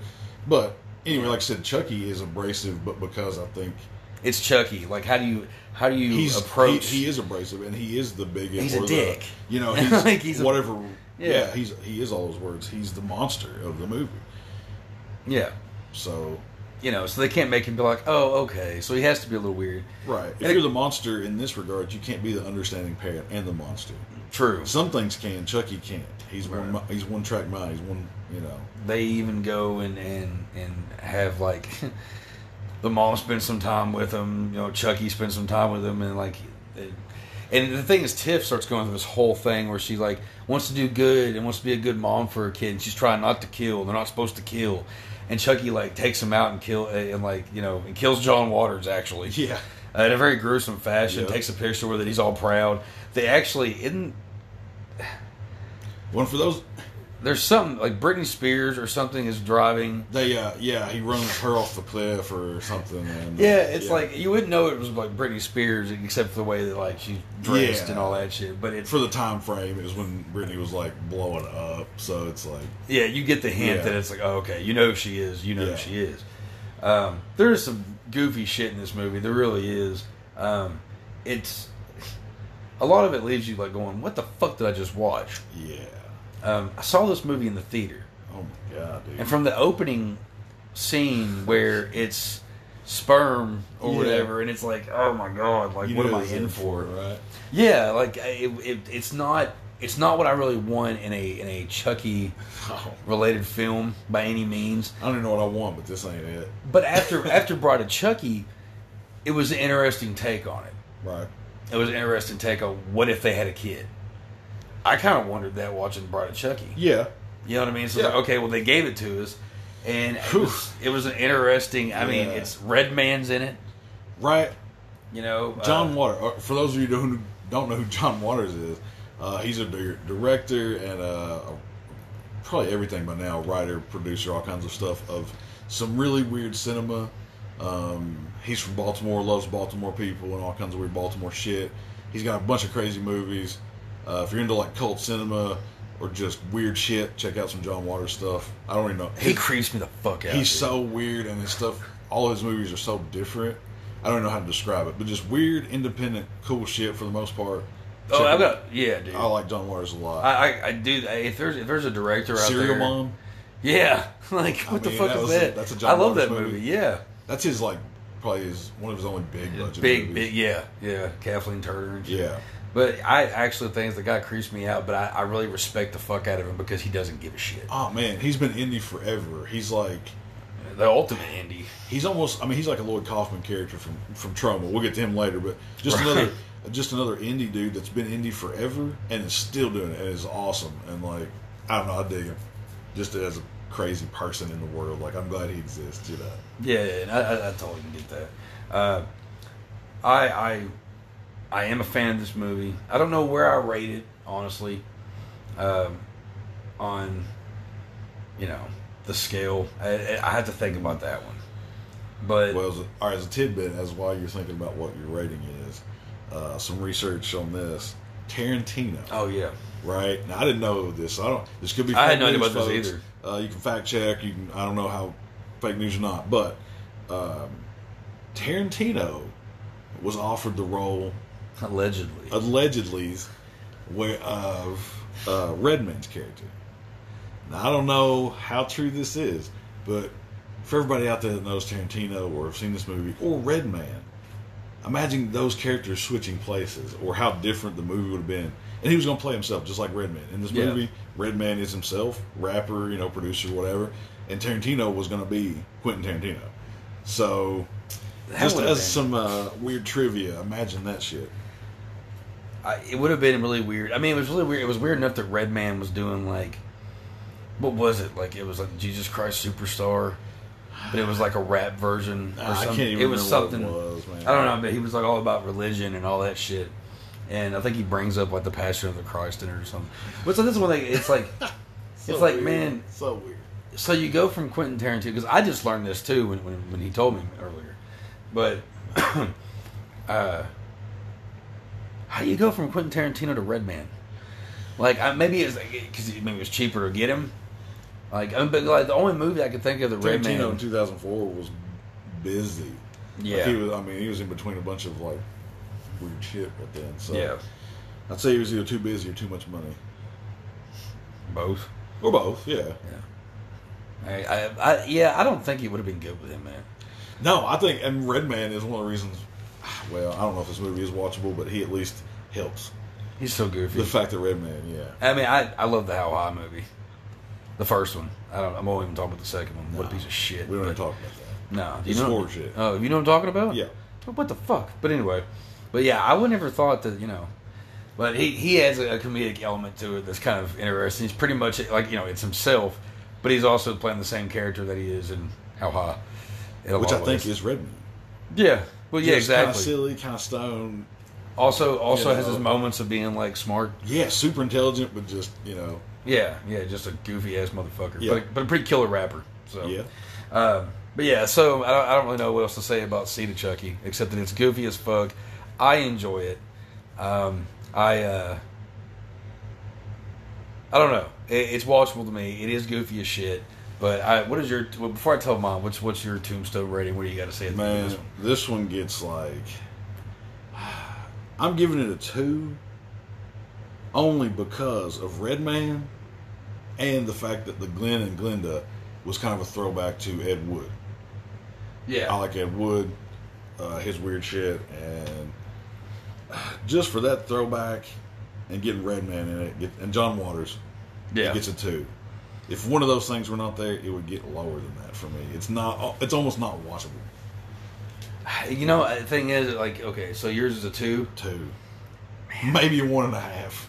but anyway, like I said, Chucky is abrasive, but because I think It's Chucky. Like how do you how do you he's approach? he, he is abrasive and he is the big He's a the- uh, dick. you know, he's, Like, he's a- whatever. Yeah. yeah, he's he is all those words. He's the monster of the movie. yeah. So You know, so they can't make him be like, oh, okay. So he has to be a little weird. Right. If And you're the monster in this regard, you can't be the understanding parent and the monster. True. Some things can. Chucky can't. He's one. Right. mi- He's one track mind. He's one. You know. They even go and and and have like the mom spend some time with him. You know, Chucky spends some time with him, and like, it, and the thing is, Tiff starts going through this whole thing where she like wants to do good and wants to be a good mom for her kid. And she's trying not to kill. They're not supposed to kill, and Chucky like takes him out and kill and like you know and kills John Waters actually. Yeah. Uh, in a very gruesome fashion, Yeah. takes a picture with it. He's all proud. They actually, in One for those. There's something like Britney Spears or something is driving They. Uh, yeah. He runs her off the cliff or something. And, uh, Yeah, it's like you wouldn't know it was like Britney Spears except for the way that like she's dressed Yeah. and all that shit. But for the time frame it was when Britney was like blowing up. So it's like. yeah, you get the hint Yeah. that it's like oh, okay, you know who she is, you know Yeah. who she is. Um, there is some goofy shit in this movie. There really is. Um, it's a lot of it leaves you like going, "What the fuck did I just watch?" Yeah. Um, I saw this movie in the theater. Oh my god, dude. And from the opening scene where it's sperm or Yeah. whatever, and it's like, oh my god, like You what am I in for? right? Yeah, like it, it, it's not it's not what I really want in a in a Chucky related film by any means. I don't even know what I want, but this ain't it. But after after Bride of Chucky, it was an interesting take on it. Right. It was an interesting take on what if they had a kid. I kind of wondered that watching Bride of Chucky. Yeah. You know what I mean? So Yeah. like, okay, well they gave it to us, and it was, it was an interesting. I mean, it's Redman's in it. Right. You know, John uh, Waters. uh, For those of you who don't know who John Waters is, uh, he's a director and uh, probably everything by now, writer, producer, all kinds of stuff of some really weird cinema. Um, he's from Baltimore, loves Baltimore people and all kinds of weird Baltimore shit. He's got a bunch of crazy movies. Uh, if you're into like cult cinema or just weird shit, check out some John Waters stuff. I don't even know. he creeps me the fuck out. He's dude. so weird, and his stuff. All his movies are so different. I don't know how to describe it, but just weird, independent, cool shit for the most part. Oh, Check I've got out. yeah, dude. I like John Waters a lot. I, I, I do. If there's if there's a director out there. Serial there, Mom. yeah, like I what the fuck that is a- that? that's a John I love Waters that movie. movie. Yeah, That's his like probably his one of his only big budget big, movies. big, yeah, yeah. Kathleen Turner. Yeah. But I actually think the guy creeps me out, but I, I really respect the fuck out of him because he doesn't give a shit. Oh man, he's been indie forever. He's like The ultimate indie. he's almost. I mean, he's like a Lloyd Kaufman character from from Troma. We'll get to him later, but just Right. another just another indie dude that's been indie forever and is still doing it and is awesome. And like I don't know, I dig him just as a crazy person in the world. Like I'm glad he exists. You know. Yeah, yeah, and I, I, I totally get that. Uh, I, I, I am a fan of this movie. I don't know where I rate it, honestly, um, on, you know, the scale. I, I have to think about that one. But Well, as a, all right, as a tidbit, as while you're thinking about what your rating is, uh, some research on this. Tarantino, oh yeah, right? Now I didn't know this. So I don't. This could be. I had fake no idea about this folks. Uh, you can fact check. You can. I don't know how fake news or not, but um, Tarantino was offered the role allegedly. allegedly where of uh, Redman's character. Now I don't know how true this is, but for everybody out there that knows Tarantino or have seen this movie or Redman, imagine those characters switching places or how different the movie would have been. And he was going to play himself just like Redman. In this Yeah. movie, Redman is himself, rapper, you know, producer, whatever, and Tarantino was going to be Quentin Tarantino. So, That just as been- some uh, weird trivia, imagine that shit. I, it would have been really weird. I mean, it was really weird. It was weird enough that Redman was doing like, what was it? Like it was like Jesus Christ Superstar, but it was like a rap version or I something. can't even it was remember something. what it was, man. I don't know, but he was like all about religion and all that shit. And I think he brings up like the Passion of the Christ in it or something. But so this is one thing. It's like, So it's like weird. man. so weird. So you go from Quentin Tarantino because I just learned this too when, when when he told me earlier, but uh, how do you go from Quentin Tarantino to Redman? Like I, maybe it's because maybe it was cheaper to get him. Like, I mean, but like the only movie I could think of the Tarantino in 2004 was busy. Like, yeah, he was. I mean, he was in between a bunch of like weird shit right then. So yeah, I'd say he was either too busy or too much money, both. or both. Yeah. I, I, I, yeah, I don't think it would have been good with him, man. No, I think and Redman is one of the reasons. Well, I don't know if this movie is watchable, but he at least helps. He's so goofy. The fact that Redman, yeah. I mean, I, I love the How High movie, the first one. I don't. I'm only even talking about the second one. What a piece of shit. We don't even talk about that. No, you It's know horror shit. Oh, you know what I'm talking about? Yeah. What the fuck? But anyway, but yeah, I would never thought that you know, but he he has a, comedic element to it that's kind of interesting. He's pretty much like you know it's himself, but he's also playing the same character that he is in How High, in Which I think ways. is Redman. yeah. Well, yeah, Just Kind of silly, kind of stone. Also, also You has his moments of being like smart. Yeah, super intelligent, but just you know, Yeah, yeah, just a goofy ass motherfucker, Yeah. but, but a pretty killer rapper. So yeah. Um, but yeah, so I don't, I don't really know what else to say about Seed Chucky, except that it's goofy as fuck. I enjoy it. Um, I uh, I don't know. It, it's watchable to me. It is goofy as shit. But I, what is your? Well, before I tell mom, what's what's your Tombstone rating? What do you got to say? At the end of Man, this one? this one gets like I'm giving it a two only because of Redman and the fact that the Glenn and Glenda was kind of a throwback to Ed Wood. Yeah, I like Ed Wood, uh, his weird shit, and just for that throwback and getting Redman in it, get, and John Waters, yeah. it gets a two. If one of those things were not there, it would get lower than that for me. It's not. It's almost not watchable. You know, the thing is, like, okay, so yours is a two. two, maybe a one and a half.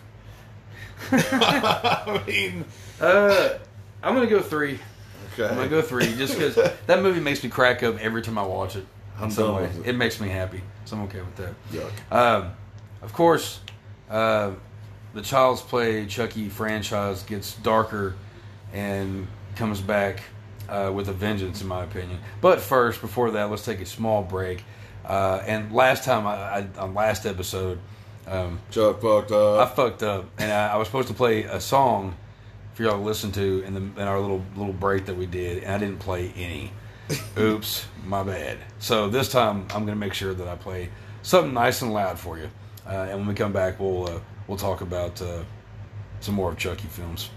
I mean, Uh, I'm gonna go three. okay. I'm gonna go three, just because that movie makes me crack up every time I watch it. I'm in some way. it. It makes me happy, so I'm okay with that. Yuck. Um, of course, uh, the Child's Play Chucky franchise gets darker and comes back uh, with a vengeance, in my opinion. But first, before that, let's take a small break. Uh, and last time, I, I, on last episode, um, Chuck fucked up. I fucked up, and I, I was supposed to play a song for y'all to listen to in, the, in our little little break that we did, and I didn't play any. Oops, my bad. So this time I'm going to make sure that I play something nice and loud for you, uh, and when we come back, we'll uh, we'll talk about uh, some more of Chucky films.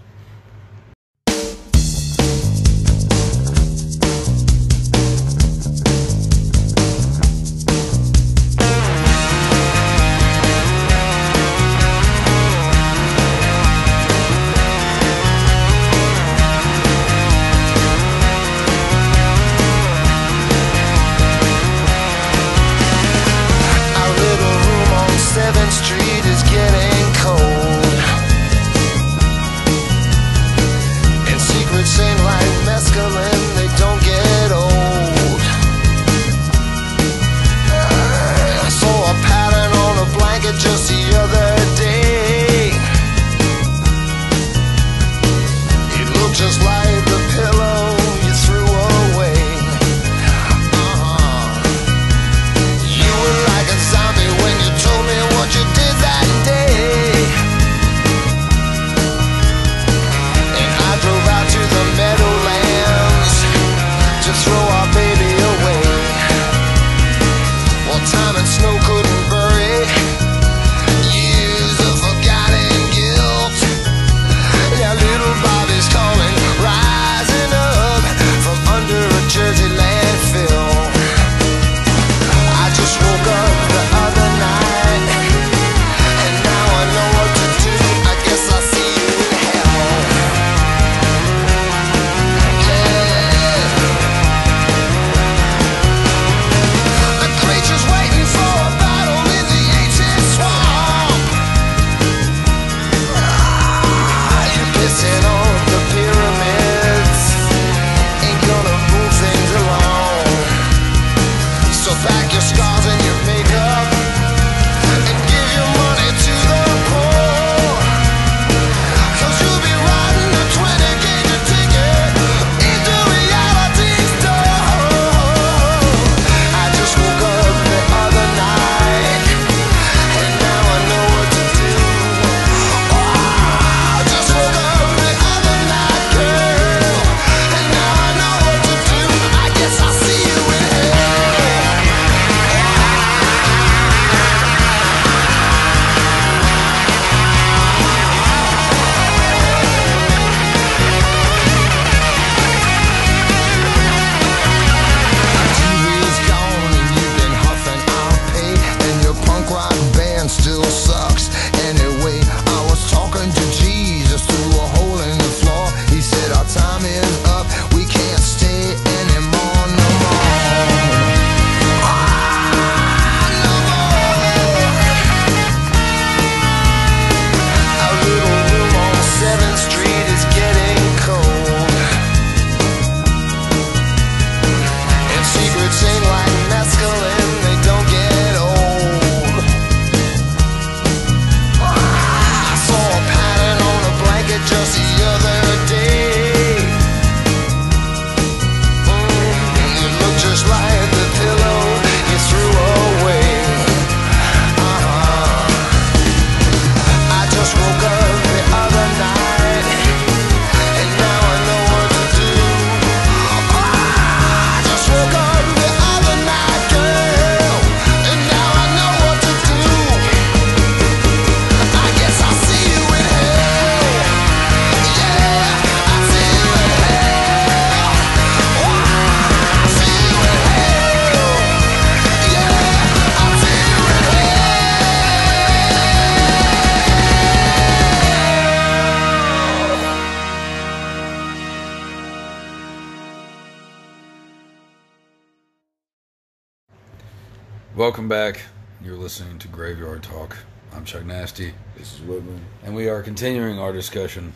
Welcome back. You're listening to Graveyard Talk. I'm Chuck Nasty, This is Whytmon. and we are continuing our discussion.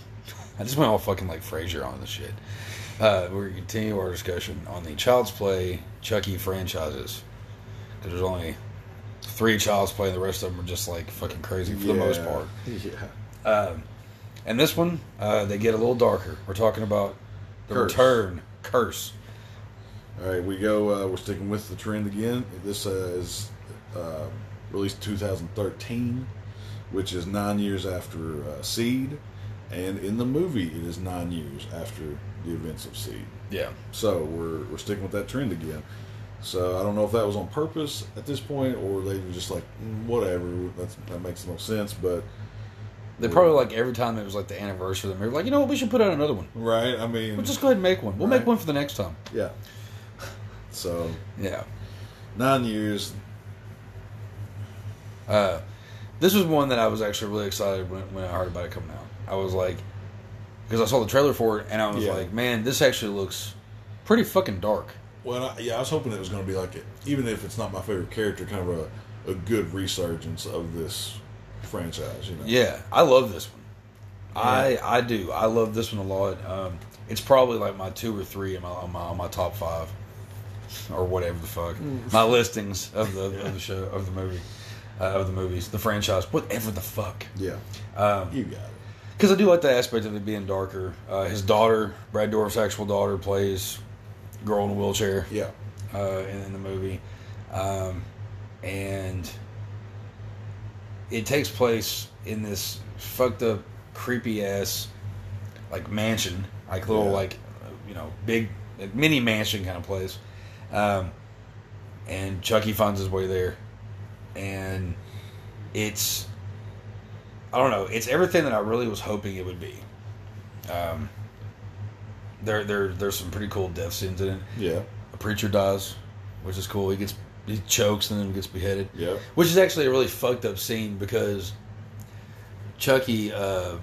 I just went all fucking like Frasier on this shit. Uh, we're going to continue our discussion on the Child's Play Chucky franchises. Because there's only three Child's Play, and the rest of them are just like fucking crazy for the most part. Yeah. Um, and this one, uh, they get a little darker. We're talking about the Curse. return curse. All right, we go. Uh, we're sticking with the trend again. This uh, is uh, released 2013, which is nine years after uh, Seed, and in the movie, it is nine years after the events of Seed. Yeah. So we're we're sticking with that trend again. So I don't know if that was on purpose at this point, or they were just like, "Mm, whatever. That's, that makes no sense. But They probably like every time it was like the anniversary of the movie, like, you know what, we should put out another one. right, I mean, We'll just go ahead and make one. We'll Right. make one for the next time. yeah. So Yeah. nine years. Uh, this was one that I was actually really excited when, when I heard about it coming out. I was like, because I saw the trailer for it, and I was Yeah. like, man, this actually looks pretty fucking dark. Well, I, yeah, I was hoping it was going to be like, it, even if it's not my favorite character, kind of a, a good resurgence of this franchise. You know. Yeah, I love this one. I I do. I love this one a lot. Um, it's probably like my two or three in my on my, on my top five, or whatever the fuck. My listings of the of the show of the movie, uh, of the movies, the franchise, whatever the fuck. Yeah. Um, You got it. Because I do like the aspect of it being darker. Uh, his daughter, Brad Dourif's actual daughter, plays girl in a wheelchair Yeah. uh, in, in the movie, um, and it takes place in this fucked up, creepy ass like mansion, like little Yeah. like uh, you know big like mini mansion kind of place, um, and Chucky finds his way there, and it's I don't know, it's everything that I really was hoping it would be. Um, there, there, there's some pretty cool death scenes in it Yeah. a preacher dies, which is cool. He gets he chokes and then gets beheaded, Yeah. which is actually a really fucked up scene because Chucky uh,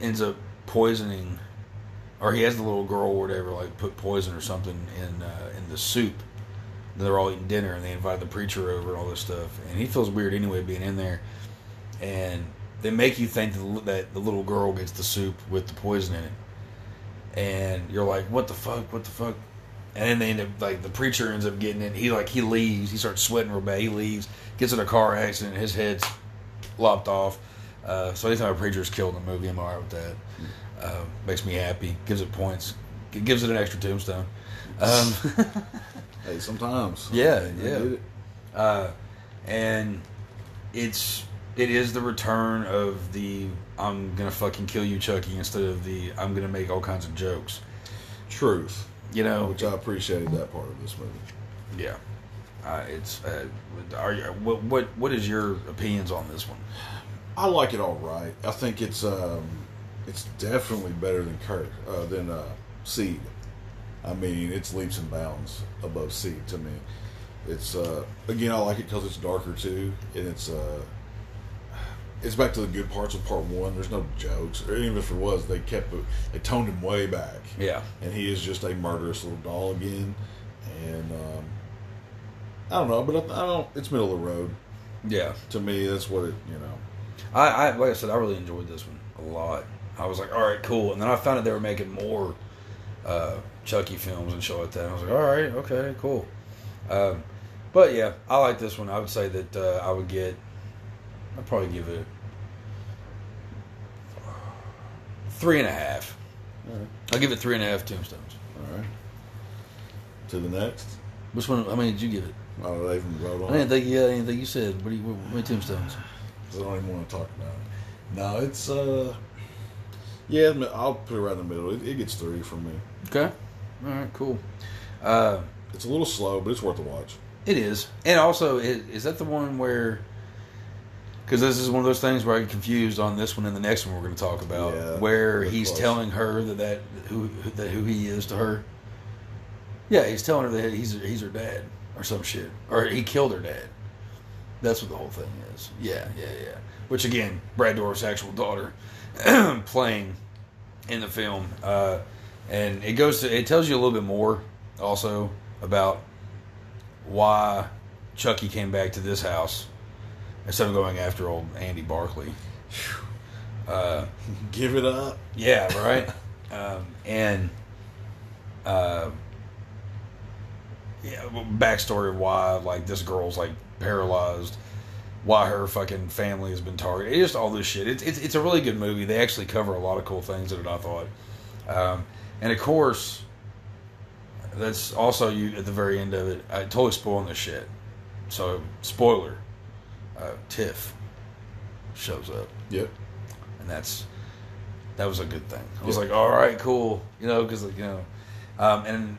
ends up poisoning, or he has the little girl or whatever like put poison or something in uh, in the soup. And They're all eating dinner and they invite the preacher over and all this stuff, and he feels weird anyway being in there, and they make you think that the, little girl gets the soup with the poison in it, and you're like, what the fuck, what the fuck, and then they end up like the preacher ends up getting it. He like he leaves. He starts sweating real bad. He leaves, gets in a car accident. His head's lopped off. Uh, so anytime a preacher's killed in the movie, I'm alright with that. Uh, makes me happy. Gives it points. G- Gives it an extra tombstone. Um, Hey, sometimes. Yeah, yeah. uh, and it's it is the return of the I'm gonna fucking kill you, Chucky, instead of the I'm gonna make all kinds of jokes. Truth. You know, Which I appreciated that part of this movie. Yeah, uh, it's. Uh, are you, what what what is your opinions on this one? I like it all right. I think it's um, it's definitely better than Kirk uh, than uh, Seed. I mean, it's leaps and bounds above Seed to me. It's uh, again, I like it because it's darker too, and it's uh, it's back to the good parts of part one. There's no jokes, or even if there was, they kept it, they toned him way back, Yeah, and he is just a murderous little doll again. And um, I don't know, but I, I don't. It's middle of the road yeah. to me. That's what it, you know. I, I like I said, I really enjoyed this one a lot. I was like, all right, cool. And then I found out they were making more uh, Chucky films and shit like that. And I was like, all right, okay, cool. Um, but yeah, I like this one. I would say that uh, I would get. I'd probably give it three and a half. Right. I'll give it three and a half tombstones. All right. To the next. Which one? How many did you give it? Oh, they even wrote I didn't think you had anything you said. What do you? What many tombstones? I don't even want to talk about it. No, it's uh, yeah. I'll put it right in the middle. It, it gets three from me. Okay. All right. Cool. Uh, It's a little slow, but it's worth a watch. it is, and also, is, is that the one where? Because this is one of those things where I get confused on this one and the next one we're going to talk about, Yeah, where he's close. telling her that that who who- that who he is to her. Yeah, he's telling her that he's he's her dad or some shit, or he killed her dad. That's what the whole thing is. Yeah, yeah, yeah. Which again, Brad Dourif's actual daughter playing in the film, uh, and it goes to it tells you a little bit more also about why Chucky came back to this house instead of going after old Andy Barclay. Uh, Give it up. yeah, right. um, and uh, yeah, backstory of why like this girl's like paralyzed, why her fucking family has been targeted. It's just all this shit. It's it's it's a really good movie. They actually cover a lot of cool things in it. I thought, um, and of course, that's also you at the very end of it. I totally spoiling this shit. So spoiler, uh, Tiff shows up Yep. and that's that was a good thing. I was Yeah. like, all right, cool, you know, because like you know, um, and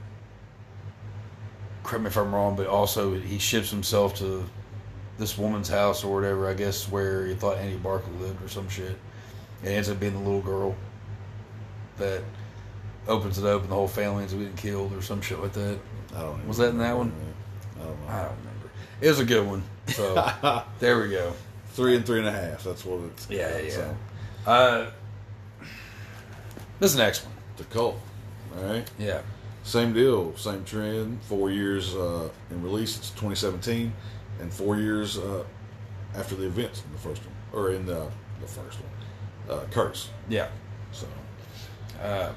correct me if I'm wrong, but also he ships himself to this woman's house or whatever. I guess where he thought Andy Barclay lived or some shit, it ends up being the little girl that opens it up and the whole family ends up getting killed or some shit like that. I don't know. Was that in that one? I don't I don't remember. It was a good one. So there we go. three and three and a half. That's what it's. Yeah, yeah. So, Uh, this next one. the cult. All right. Yeah. Same deal, same trend. Four years uh, in release, it's 2017, and four years uh, after the events in the first one, or in the the first one, uh, Curse. Yeah. So Uh,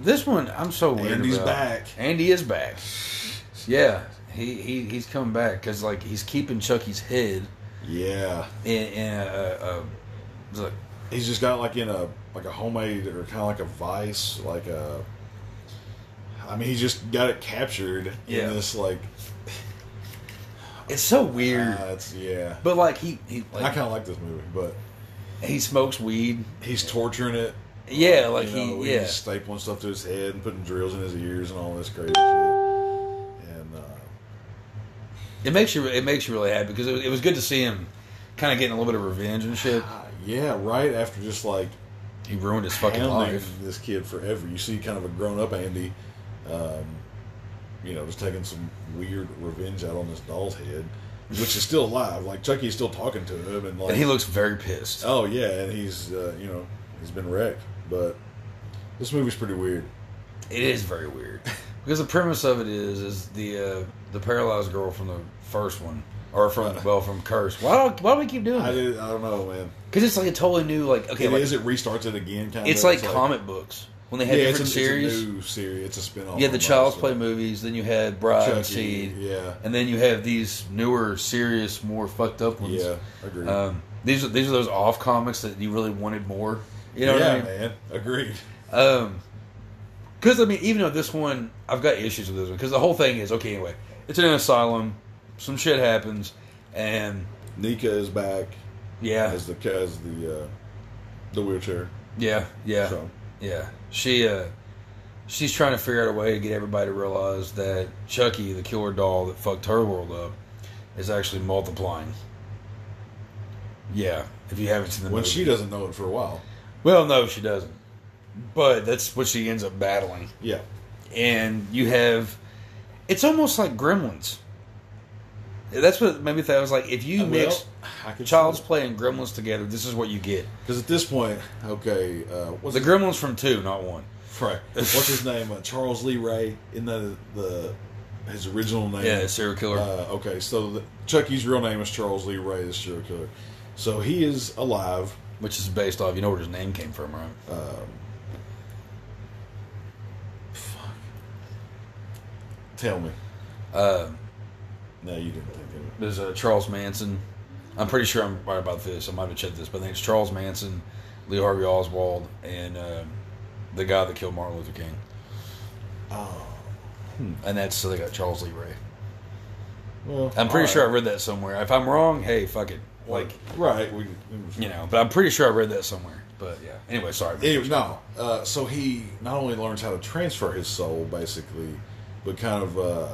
this one, I'm so weird. Andy's about. back. Andy is back. Yeah, he, he he's coming back because like he's keeping Chucky's head yeah, in, in a, a, a like he's just got like in a like a homemade or kind of like a vice, like a. I mean, he just got it captured Yeah. in this like. It's so weird. Uh, it's yeah. but like he he I kind of like this movie, but he smokes weed. he's torturing it. Yeah, like you know, he yeah. he's stapling stuff to his head and putting drills in his ears and all this crazy shit. And uh, It makes you it makes you really happy because it was, it was good to see him kind of getting a little bit of revenge and shit. ah, yeah, right after just like He ruined his fucking life. this kid forever, you see kind of a grown up Andy, um, you know, just taking some weird revenge out on this doll's head, which is still alive. Like Chucky's still talking to him, and like And he looks very pissed. oh yeah, and he's uh, you know he's been wrecked. But this movie's pretty weird. It is very weird because the premise of it is is the uh, the paralyzed girl from the first one or from well from Curse. Why do why do we keep doing I did, I don't know, man. Because it's like a totally new like okay It like, is. It restarts it again. Kind of. it's of. like comic books when they had yeah, different it's a, series. It's a new series. It's a spin-off. you had the Child's Play movies, then you had Bride and Seed, Yeah. and then you have these newer, serious, more fucked up ones. Yeah. Agreed. Um, these are these are those off comics that you really wanted more. You know yeah, what I mean? man. Agreed. Um, because I mean, even though this one, I've got issues with this one because the whole thing is okay. Anyway, it's in an asylum. Some shit happens, and Nica is back yeah, as the as the uh, the wheelchair. yeah, yeah, So yeah. She uh, she's trying to figure out a way to get everybody to realize that Chucky, the killer doll that fucked her world up, is actually multiplying. Yeah, if you haven't seen the when movie. she doesn't know it for a while. well, no, she doesn't. But that's what she ends up battling. Yeah. and you have it's almost like gremlins that's what made me think i was like if you mix could child's play and gremlins together this is what you get because at this point, okay, uh, what's the gremlins from two not one right? What's his name? Uh, Charles Lee Ray. In the the his original name. yeah serial killer Uh, okay, so the, Chucky's real name is Charles Lee Ray, the serial killer. So he is alive. which is based off you know where his name came from right Um, fuck. Tell me. uh, No, you didn't think of it. there's a charles manson i'm pretty sure i'm right about this i might have checked this but i think it's charles manson lee harvey oswald and uh, the guy that killed martin luther king Oh, and that's so they got charles lee ray well, i'm pretty all sure i read that somewhere if i'm wrong hey fuck it like right. We, you know, but I'm pretty sure I read that somewhere. But yeah. Anyway, sorry. Anyway, no. Uh, so he not only learns how to transfer his soul, basically, but kind of uh,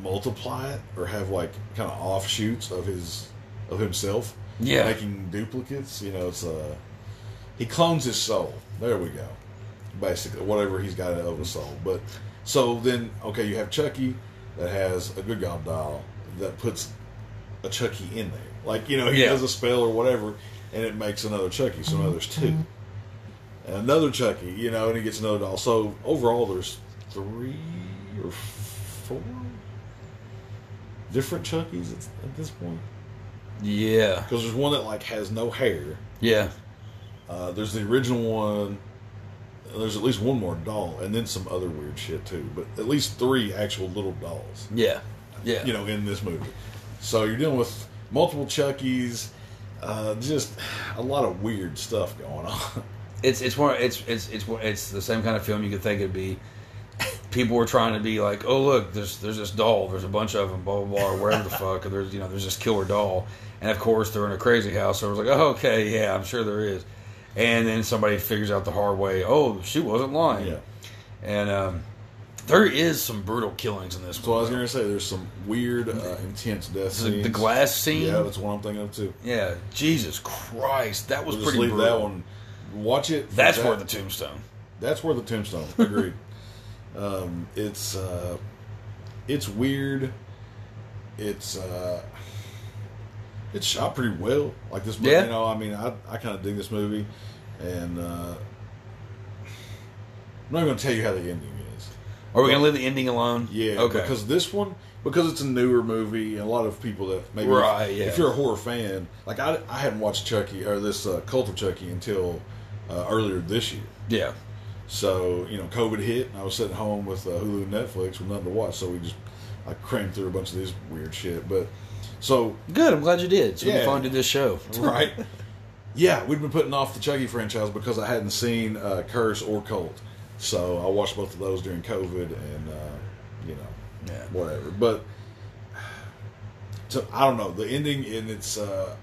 multiply it or have like kind of offshoots of his of himself. Yeah. making duplicates. You know, it's uh, he clones his soul. There we go. Basically, whatever he's got of a soul. But so then, okay, you have Chucky that has a good guy doll that puts a Chucky in there. Like you know, he Yeah. does a spell or whatever, and it makes another Chucky. So now there's two, and another Chucky. You know, and he gets another doll. So overall, there's three or four. Different Chuckies at, at this point? Yeah, Because there's one that like has no hair. yeah, Uh, there's the original one. There's at least one more doll, and then some other weird shit too. But at least three actual little dolls, yeah, yeah. you know, in this movie. So you're dealing with multiple Chuckies, uh, just a lot of weird stuff going on. it's it's one it's it's it's it's the same kind of film you could think it'd be. People were trying to be like, oh look, there's there's this doll, there's a bunch of them, blah blah blah, or wherever the fuck, or there's you know there's this killer doll, and of course they're in a crazy house. So I was like, oh, okay, yeah, I'm sure there is, and then somebody figures out the hard way, oh, she wasn't lying, yeah. and um, there is some brutal killings in this. So I was gonna say there's some weird, uh, intense death the, scenes. the glass scene, Yeah, that's what I'm thinking of too. yeah, Jesus Christ, that was We'll just pretty leave brutal. that one. Watch it. That's that. where the tombstone. That's where the tombstone. Agreed. um, it's uh, it's weird. It's uh, it's shot pretty well. Like this, movie, Yeah. you know. I mean, I I kind of dig this movie, and uh, I'm not going to tell you how the ending is. Are we gonna leave the ending alone? Yeah, Okay. Because this one, because it's a newer movie, and a lot of people that maybe, Right, if, yeah. if you're a horror fan, like I, I hadn't watched Chucky or this uh, Cult of Chucky until uh, earlier this year. yeah. So you know, COVID hit, and I was sitting home with uh, Hulu, and Netflix with nothing to watch. So we just I crammed through a bunch of these weird shit. But so Good. I'm glad you did. So we Yeah. can finally do this show. right, yeah, we'd been putting off the Chucky franchise because I hadn't seen uh, Curse or Cult. So I watched both of those during COVID, and uh, you know, Yeah. whatever. But so I don't know the ending, and it's uh,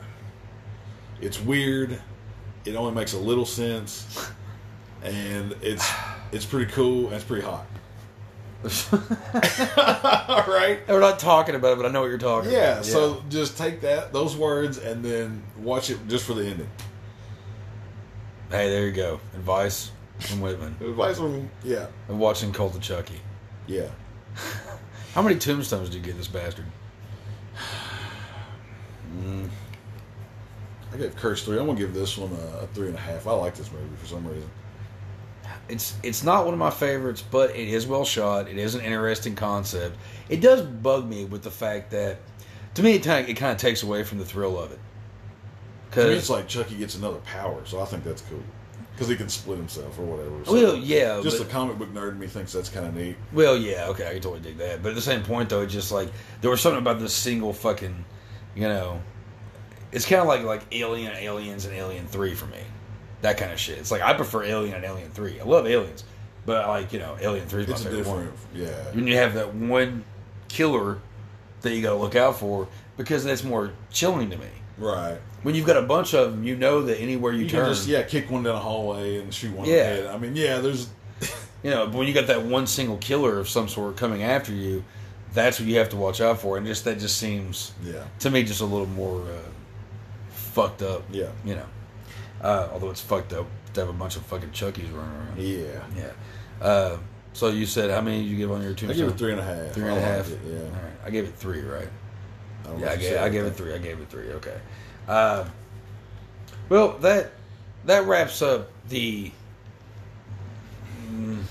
it's weird. It only makes a little sense, and it's it's pretty cool and it's pretty hot. All right. We're not talking about it, but I know what you're talking Yeah, about. So just take that those words and then watch it just for the ending. hey, there you go. Advice from Whytmon. Advice from yeah, I'm watching Cult of Chucky. yeah. How many tombstones did you get this bastard? Mm. I gave Curse three. I'm gonna give this one a, a three and a half. I like this movie for some reason. It's it's not one of my favorites, but it is well shot. It is an interesting concept. It does bug me with the fact that, to me, it kind of, it kind of takes away from the thrill of it. To me, it's like Chucky gets another power, so I think that's cool because he can split himself or whatever. So well, yeah, just but- the comic book nerd in me thinks that's kind of neat. Well, yeah, okay, I can totally dig that. But at the same point, though, it's just like there was something about this single fucking, you know, it's kind of like like Alien, Aliens, and Alien Three for me. That kind of shit. It's like I prefer Alien and Alien Three. I love Aliens, but like you know Alien Three is my It's favorite different, one. yeah. When you have that one killer that you got to look out for because that's more chilling to me. Right. When you've got a bunch of them, you know that anywhere you, You turn, can just yeah kick one down a hallway and shoot one Yeah. head. I mean yeah, there's you know, but when you got that one single killer of some sort coming after you, that's what you have to watch out for. And just that just seems yeah to me just a little more uh, fucked up. yeah You know, uh, although it's fucked up to have a bunch of fucking Chuckies running around. yeah. Yeah. Uh, so you said how many did you give on your I tombstone? give it three and a half. Three and a I half. It, yeah. All right. I gave it three. Right. I Yeah, I gave, I gave it three. I gave it three. Okay. Uh, well, that that wraps up the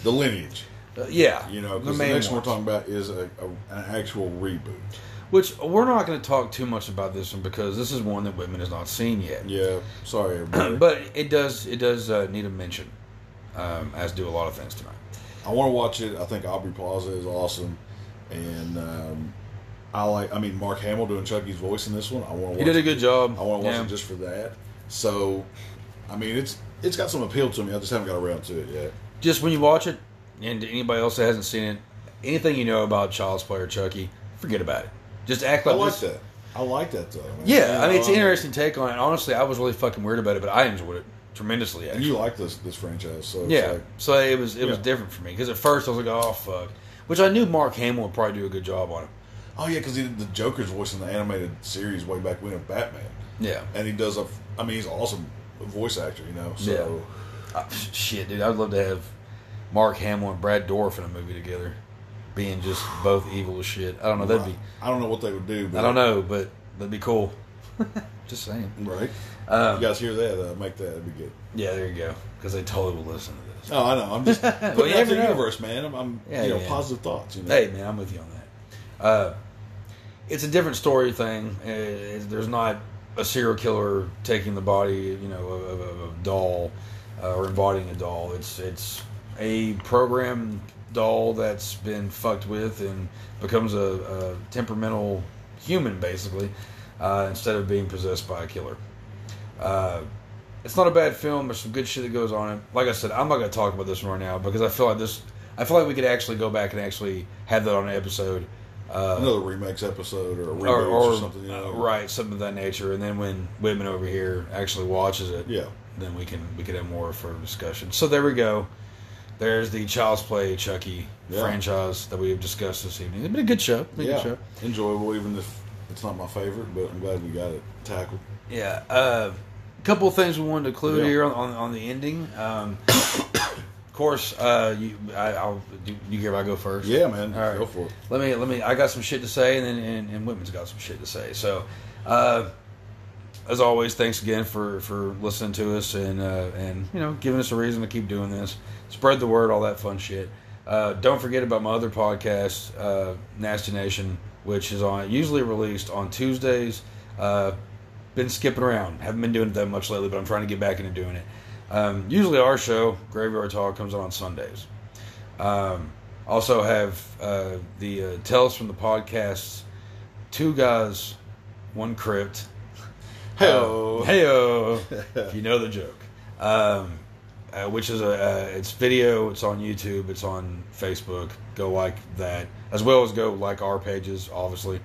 The lineage, uh, yeah. you know, because the, main next one we're talking about is a, a, an actual reboot. Which we're not going to talk too much about this one because this is one that Whytmon has not seen yet. Yeah, sorry but it does it does uh, need a mention, um, as do a lot of things tonight. I want to watch it. I think Aubrey Plaza is awesome, and um, I like. I mean, Mark Hamill doing Chucky's voice in this one. I want to. He did a good job. I want to watch Yeah. it just for that. So, I mean, it's it's got some appeal to me. I just haven't got around to it yet. Just when you watch it, and to anybody else that hasn't seen it, anything you know about Child's Play or Chucky, forget about it. Just act like I like this- that. I like that though. man. Yeah, I mean, it's an interesting take on it. Honestly, I was really fucking weird about it, but I enjoyed it tremendously. And you like this this franchise, so Yeah, like, so it was it was different for me because at first I was like, oh fuck, which I knew Mark Hamill would probably do a good job on it. oh yeah, because he did the Joker's voice in the animated series way back when of Batman, Yeah, and he does a. I mean, he's an awesome voice actor, you know. So Uh, shit, dude, I'd love to have Mark Hamill and Brad Dourif in a movie together, being just both evil as shit. I don't know, that'd be I don't know what they would do. But I don't know, but that'd be cool. just saying. Right? Um, you guys hear that? Uh, make that. That'd be good. yeah, there you go. Because they totally will listen to this. Oh, I know. I'm just putting Well, out the know. universe, man. I'm, I'm Yeah, you know, positive thoughts. You know. Hey, man, I'm with you on that. Uh, it's a different story thing. Uh, there's not a serial killer taking the body, you know, of, of, of a doll uh, or embodying a doll. It's it's a program doll that's been fucked with and becomes a, a temperamental human, basically, uh, instead of being possessed by a killer. Uh, it's not a bad film. There's some good shit that goes on it. Like I said, I'm not going to talk about this one right now because I feel like this. I feel like we could actually go back and actually have that on an episode. Uh, Another remakes episode or a or, or, or something, you know. right, something of that nature. And then when Whytmon over here actually watches it, Yeah. then we can we could have more for discussion. So there we go. There's the Child's Play Chucky Yeah. franchise that we have discussed this evening. It's been a good show. Been Yeah. good show. Enjoyable, even if it's not my favorite, but I'm glad we got it tackled. Yeah. A uh, couple of things we wanted to include Yeah. here on, on, on the ending. Um, of course, uh, you, I, I'll do you care if I go first? Yeah, man. All right. Go for it. Let me let me. I got some shit to say, and then and, and Whytmon's got some shit to say. So, uh, as always, thanks again for for listening to us and uh, and you know giving us a reason to keep doing this. Spread the word, all that fun shit. Uh, don't forget about my other podcast, uh, Nasty Nation, which is on usually released on Tuesdays. Uh, been skipping around, haven't been doing it that much lately, but I'm trying to get back into doing it. Um, usually, our show, Graveyard Talk, comes on on Sundays. Um, also have uh, the uh, Tales from the Podcasts, Two Guys, One Crypt. Heyo. Uh, heyo. if you know the joke. Um, uh, which is a uh, it's video. It's on YouTube. It's on Facebook. Go like that as well as go like our pages, obviously,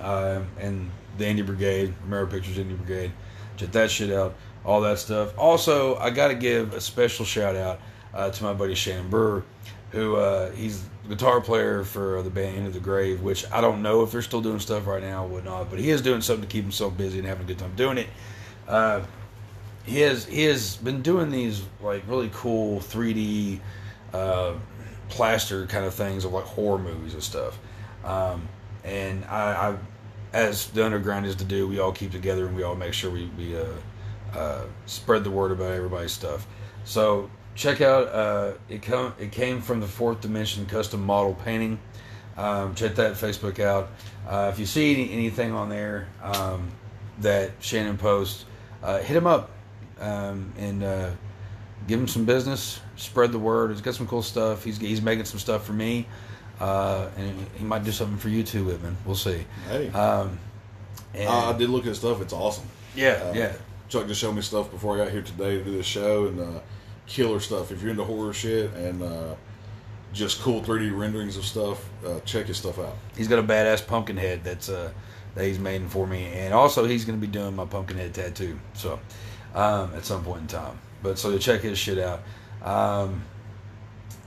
um, and the Indie Brigade, Romero Pictures Indie Brigade. Check that shit out. All that stuff. Also, I got to give a special shout out uh, to my buddy Shannon Brewer, who uh, he's guitar player for the band Into the Grave. Which I don't know if they're still doing stuff right now or whatnot, but he is doing something to keep himself busy and having a good time doing it. Uh, he has he has been doing these like really cool 3D uh, plaster kind of things of like horror movies and stuff. Um, and I, I, as the underground is to do, we all keep together and we all make sure we we uh, uh, spread the word about everybody's stuff. So check out uh, it. Come it came from the Fourth Dimension Custom Model Painting. Um, check that Facebook out. Uh, if you see any, anything on there um, that Shannon posts, uh, hit him up um, and uh, give him some business. Spread the word. He's got some cool stuff. He's he's making some stuff for me, uh, and he might do something for you too, Whytmon. We'll see. Hey. Um, and, Uh, I did look at stuff. It's awesome. yeah, Uh, yeah. Chuck just showed me stuff before I got here today to do this show and uh, killer stuff. If you're into horror shit and uh, just cool 3D renderings of stuff, uh, check his stuff out. He's got a badass pumpkin head that's uh, that he's made for me, and also he's going to be doing my pumpkin head tattoo. So um, at some point in time, but so to check his shit out. Um,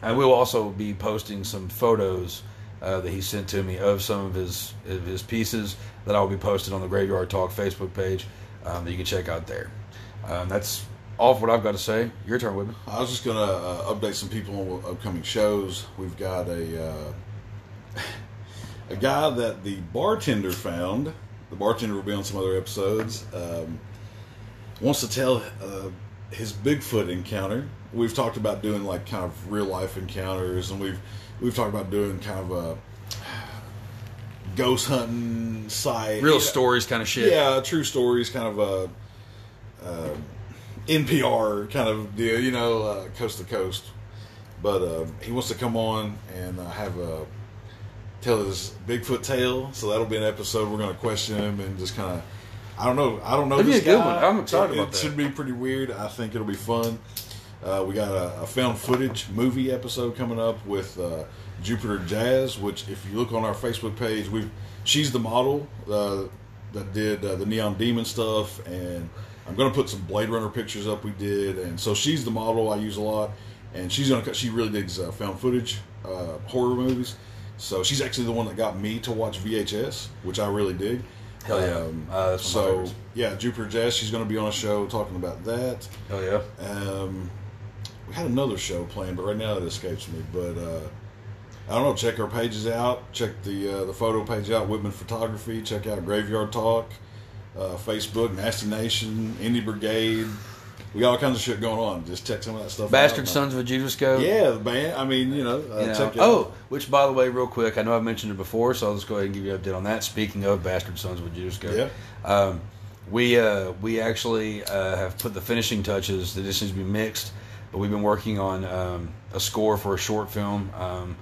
I will also be posting some photos uh, that he sent to me of some of his of his pieces that I'll be posting on the Graveyard Talk Facebook page um, that you can check out there. Um, that's for what I've got to say. Your turn, Whytmon. I was just gonna uh, update some people on upcoming shows. We've got a uh, a guy that the bartender found. The bartender will be on some other episodes. Um, wants to tell uh, his Bigfoot encounter. We've talked about doing like kind of real life encounters, and we've we've talked about doing kind of a ghost hunting site, Real stories, kind of shit. Yeah, true stories, kind of a uh, NPR kind of deal, you know, uh, coast to coast. But uh, he wants to come on and uh, have a tell his Bigfoot tale. So that'll be an episode. We're going to question him and just kind of. I don't know. I don't know. That'd be this a good guy. one. I'm excited it, about it that. should be pretty weird. I think it'll be fun. Uh, we got a, a found footage movie episode coming up with uh, Jupiter Jazz, which if you look on our Facebook page, we she's the model uh, that did uh, the Neon Demon stuff, and I'm going to put some Blade Runner pictures up we did, and so she's the model I use a lot, and she's gonna she really digs uh, found footage uh, horror movies, so she's actually the one that got me to watch VHS, which I really dig. Hell yeah. Um, Uh, that's one of my so yeah, Jupiter Jazz, she's going to be on a show talking about that. Hell yeah. Um, we had another show planned, but right now it escapes me. But uh, I don't know. Check our pages out. Check the uh, the photo page out. Whytmon Photography. Check out Graveyard Talk, uh, Facebook, Nasty Nation, Indie Brigade. we got all kinds of shit going on. Just check some of that stuff. Bastard out. Sons of a Judas Goat. Yeah, the band. I mean, you know, uh, You know, oh, out. which by the way, real quick, I know I've mentioned it before, so I'll just go ahead and give you an update on that. Speaking of Bastard Sons of a Judas Goat, Yeah. um, we uh, we actually uh, have put the finishing touches. The disc needs to be mixed, but we've been working on um, a score for a short film um,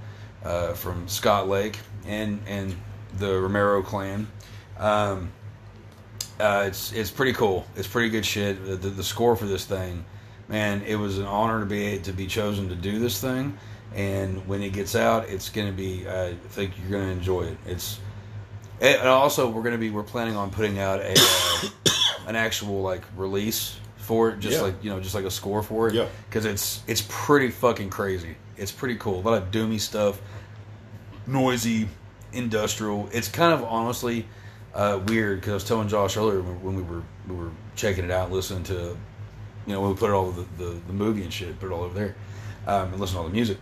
uh, from Scott Lake and and the Romero clan. Um, uh, it's it's pretty cool. It's pretty good shit. The, the, the score for this thing, man, it was an honor to be to be chosen to do this thing. And when it gets out, it's gonna be. I think you're gonna enjoy it. It's and also we're gonna be we're planning on putting out a uh, an actual like release for it, just Yeah. like you know, just like a score for it. Yeah. Because it's it's pretty fucking crazy. It's pretty cool. A lot of doomy stuff, noisy, industrial. It's kind of honestly uh, weird because I was telling Josh earlier when, we were we were checking it out, listening to, you know, when we put it all the, the, the movie and shit, put it all over there, um, and listen to all the music.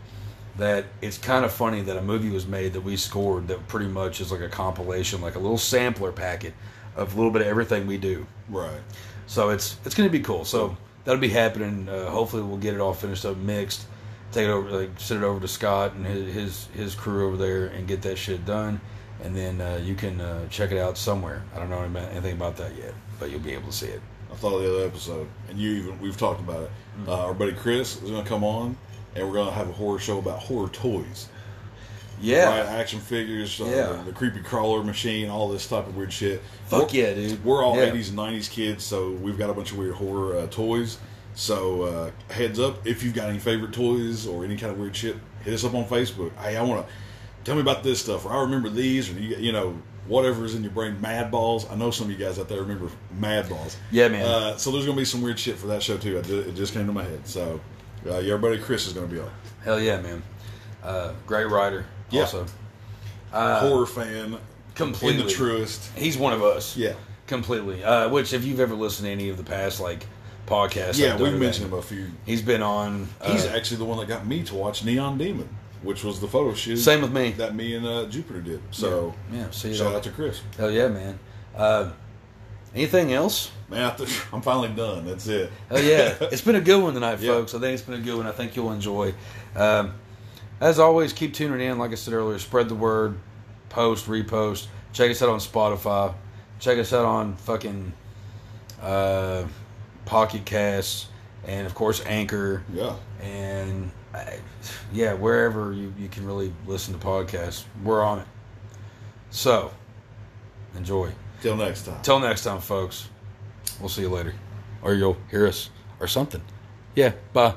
That it's kind of funny that a movie was made that we scored that pretty much is like a compilation, like a little sampler packet of a little bit of everything we do. Right. So it's it's going to be cool. So that'll be happening. Uh, hopefully, we'll get it all finished up, mixed, take it over, like send it over to Scott and his his, his crew over there, and get that shit done. And then uh, you can uh, check it out somewhere. I don't know anything about that yet, but you'll be able to see it. I thought of the other episode, and you even we've talked about it. Mm-hmm. Uh, our buddy Chris is going to come on, and we're going to have a horror show about horror toys. Yeah, right? Action figures, uh, Yeah. the creepy crawler machine, all this type of weird shit. Fuck We're- yeah, dude. We're all Yeah. 80s and 90s kids, so we've got a bunch of weird horror uh, toys. So uh, heads up, if you've got any favorite toys or any kind of weird shit, hit us up on Facebook. Hey, I want to tell me about this stuff, or I remember these, or you, you know whatever is in your brain. Madballs. I know some of you guys out there remember Madballs. Yeah, man. Uh, so there's gonna be some weird shit for that show too. I ju- it just came to my head. So uh, your buddy Chris is gonna be on. hell yeah, man. Uh, great writer. Yeah. Also, Uh, horror fan, completely. in the truest. he's one of us. Yeah. completely. Uh, which, if you've ever listened to any of the past like podcasts, Yeah, we've mentioned him a few. He's been on. Uh, He's actually the one that got me to watch Neon Demon, which was the photo shoot. Same with me. That me and uh, Jupiter did. So yeah, see shout later. out to Chris. Hell yeah, man. Uh, anything else? Man, I I'm finally done. That's it. Oh yeah, it's been a good one tonight, Yeah. folks. I think it's been a good one. I think you'll enjoy. Um, as always, keep tuning in. Like I said earlier, spread the word, post, repost. Check us out on Spotify. Check us out on fucking uh, Pocket Casts, and of course Anchor, Yeah. and yeah, wherever you, you can really listen to podcasts, we're on it. So, enjoy. Till next time. Till next time, folks. We'll see you later. Or you'll hear us or something. Yeah, bye.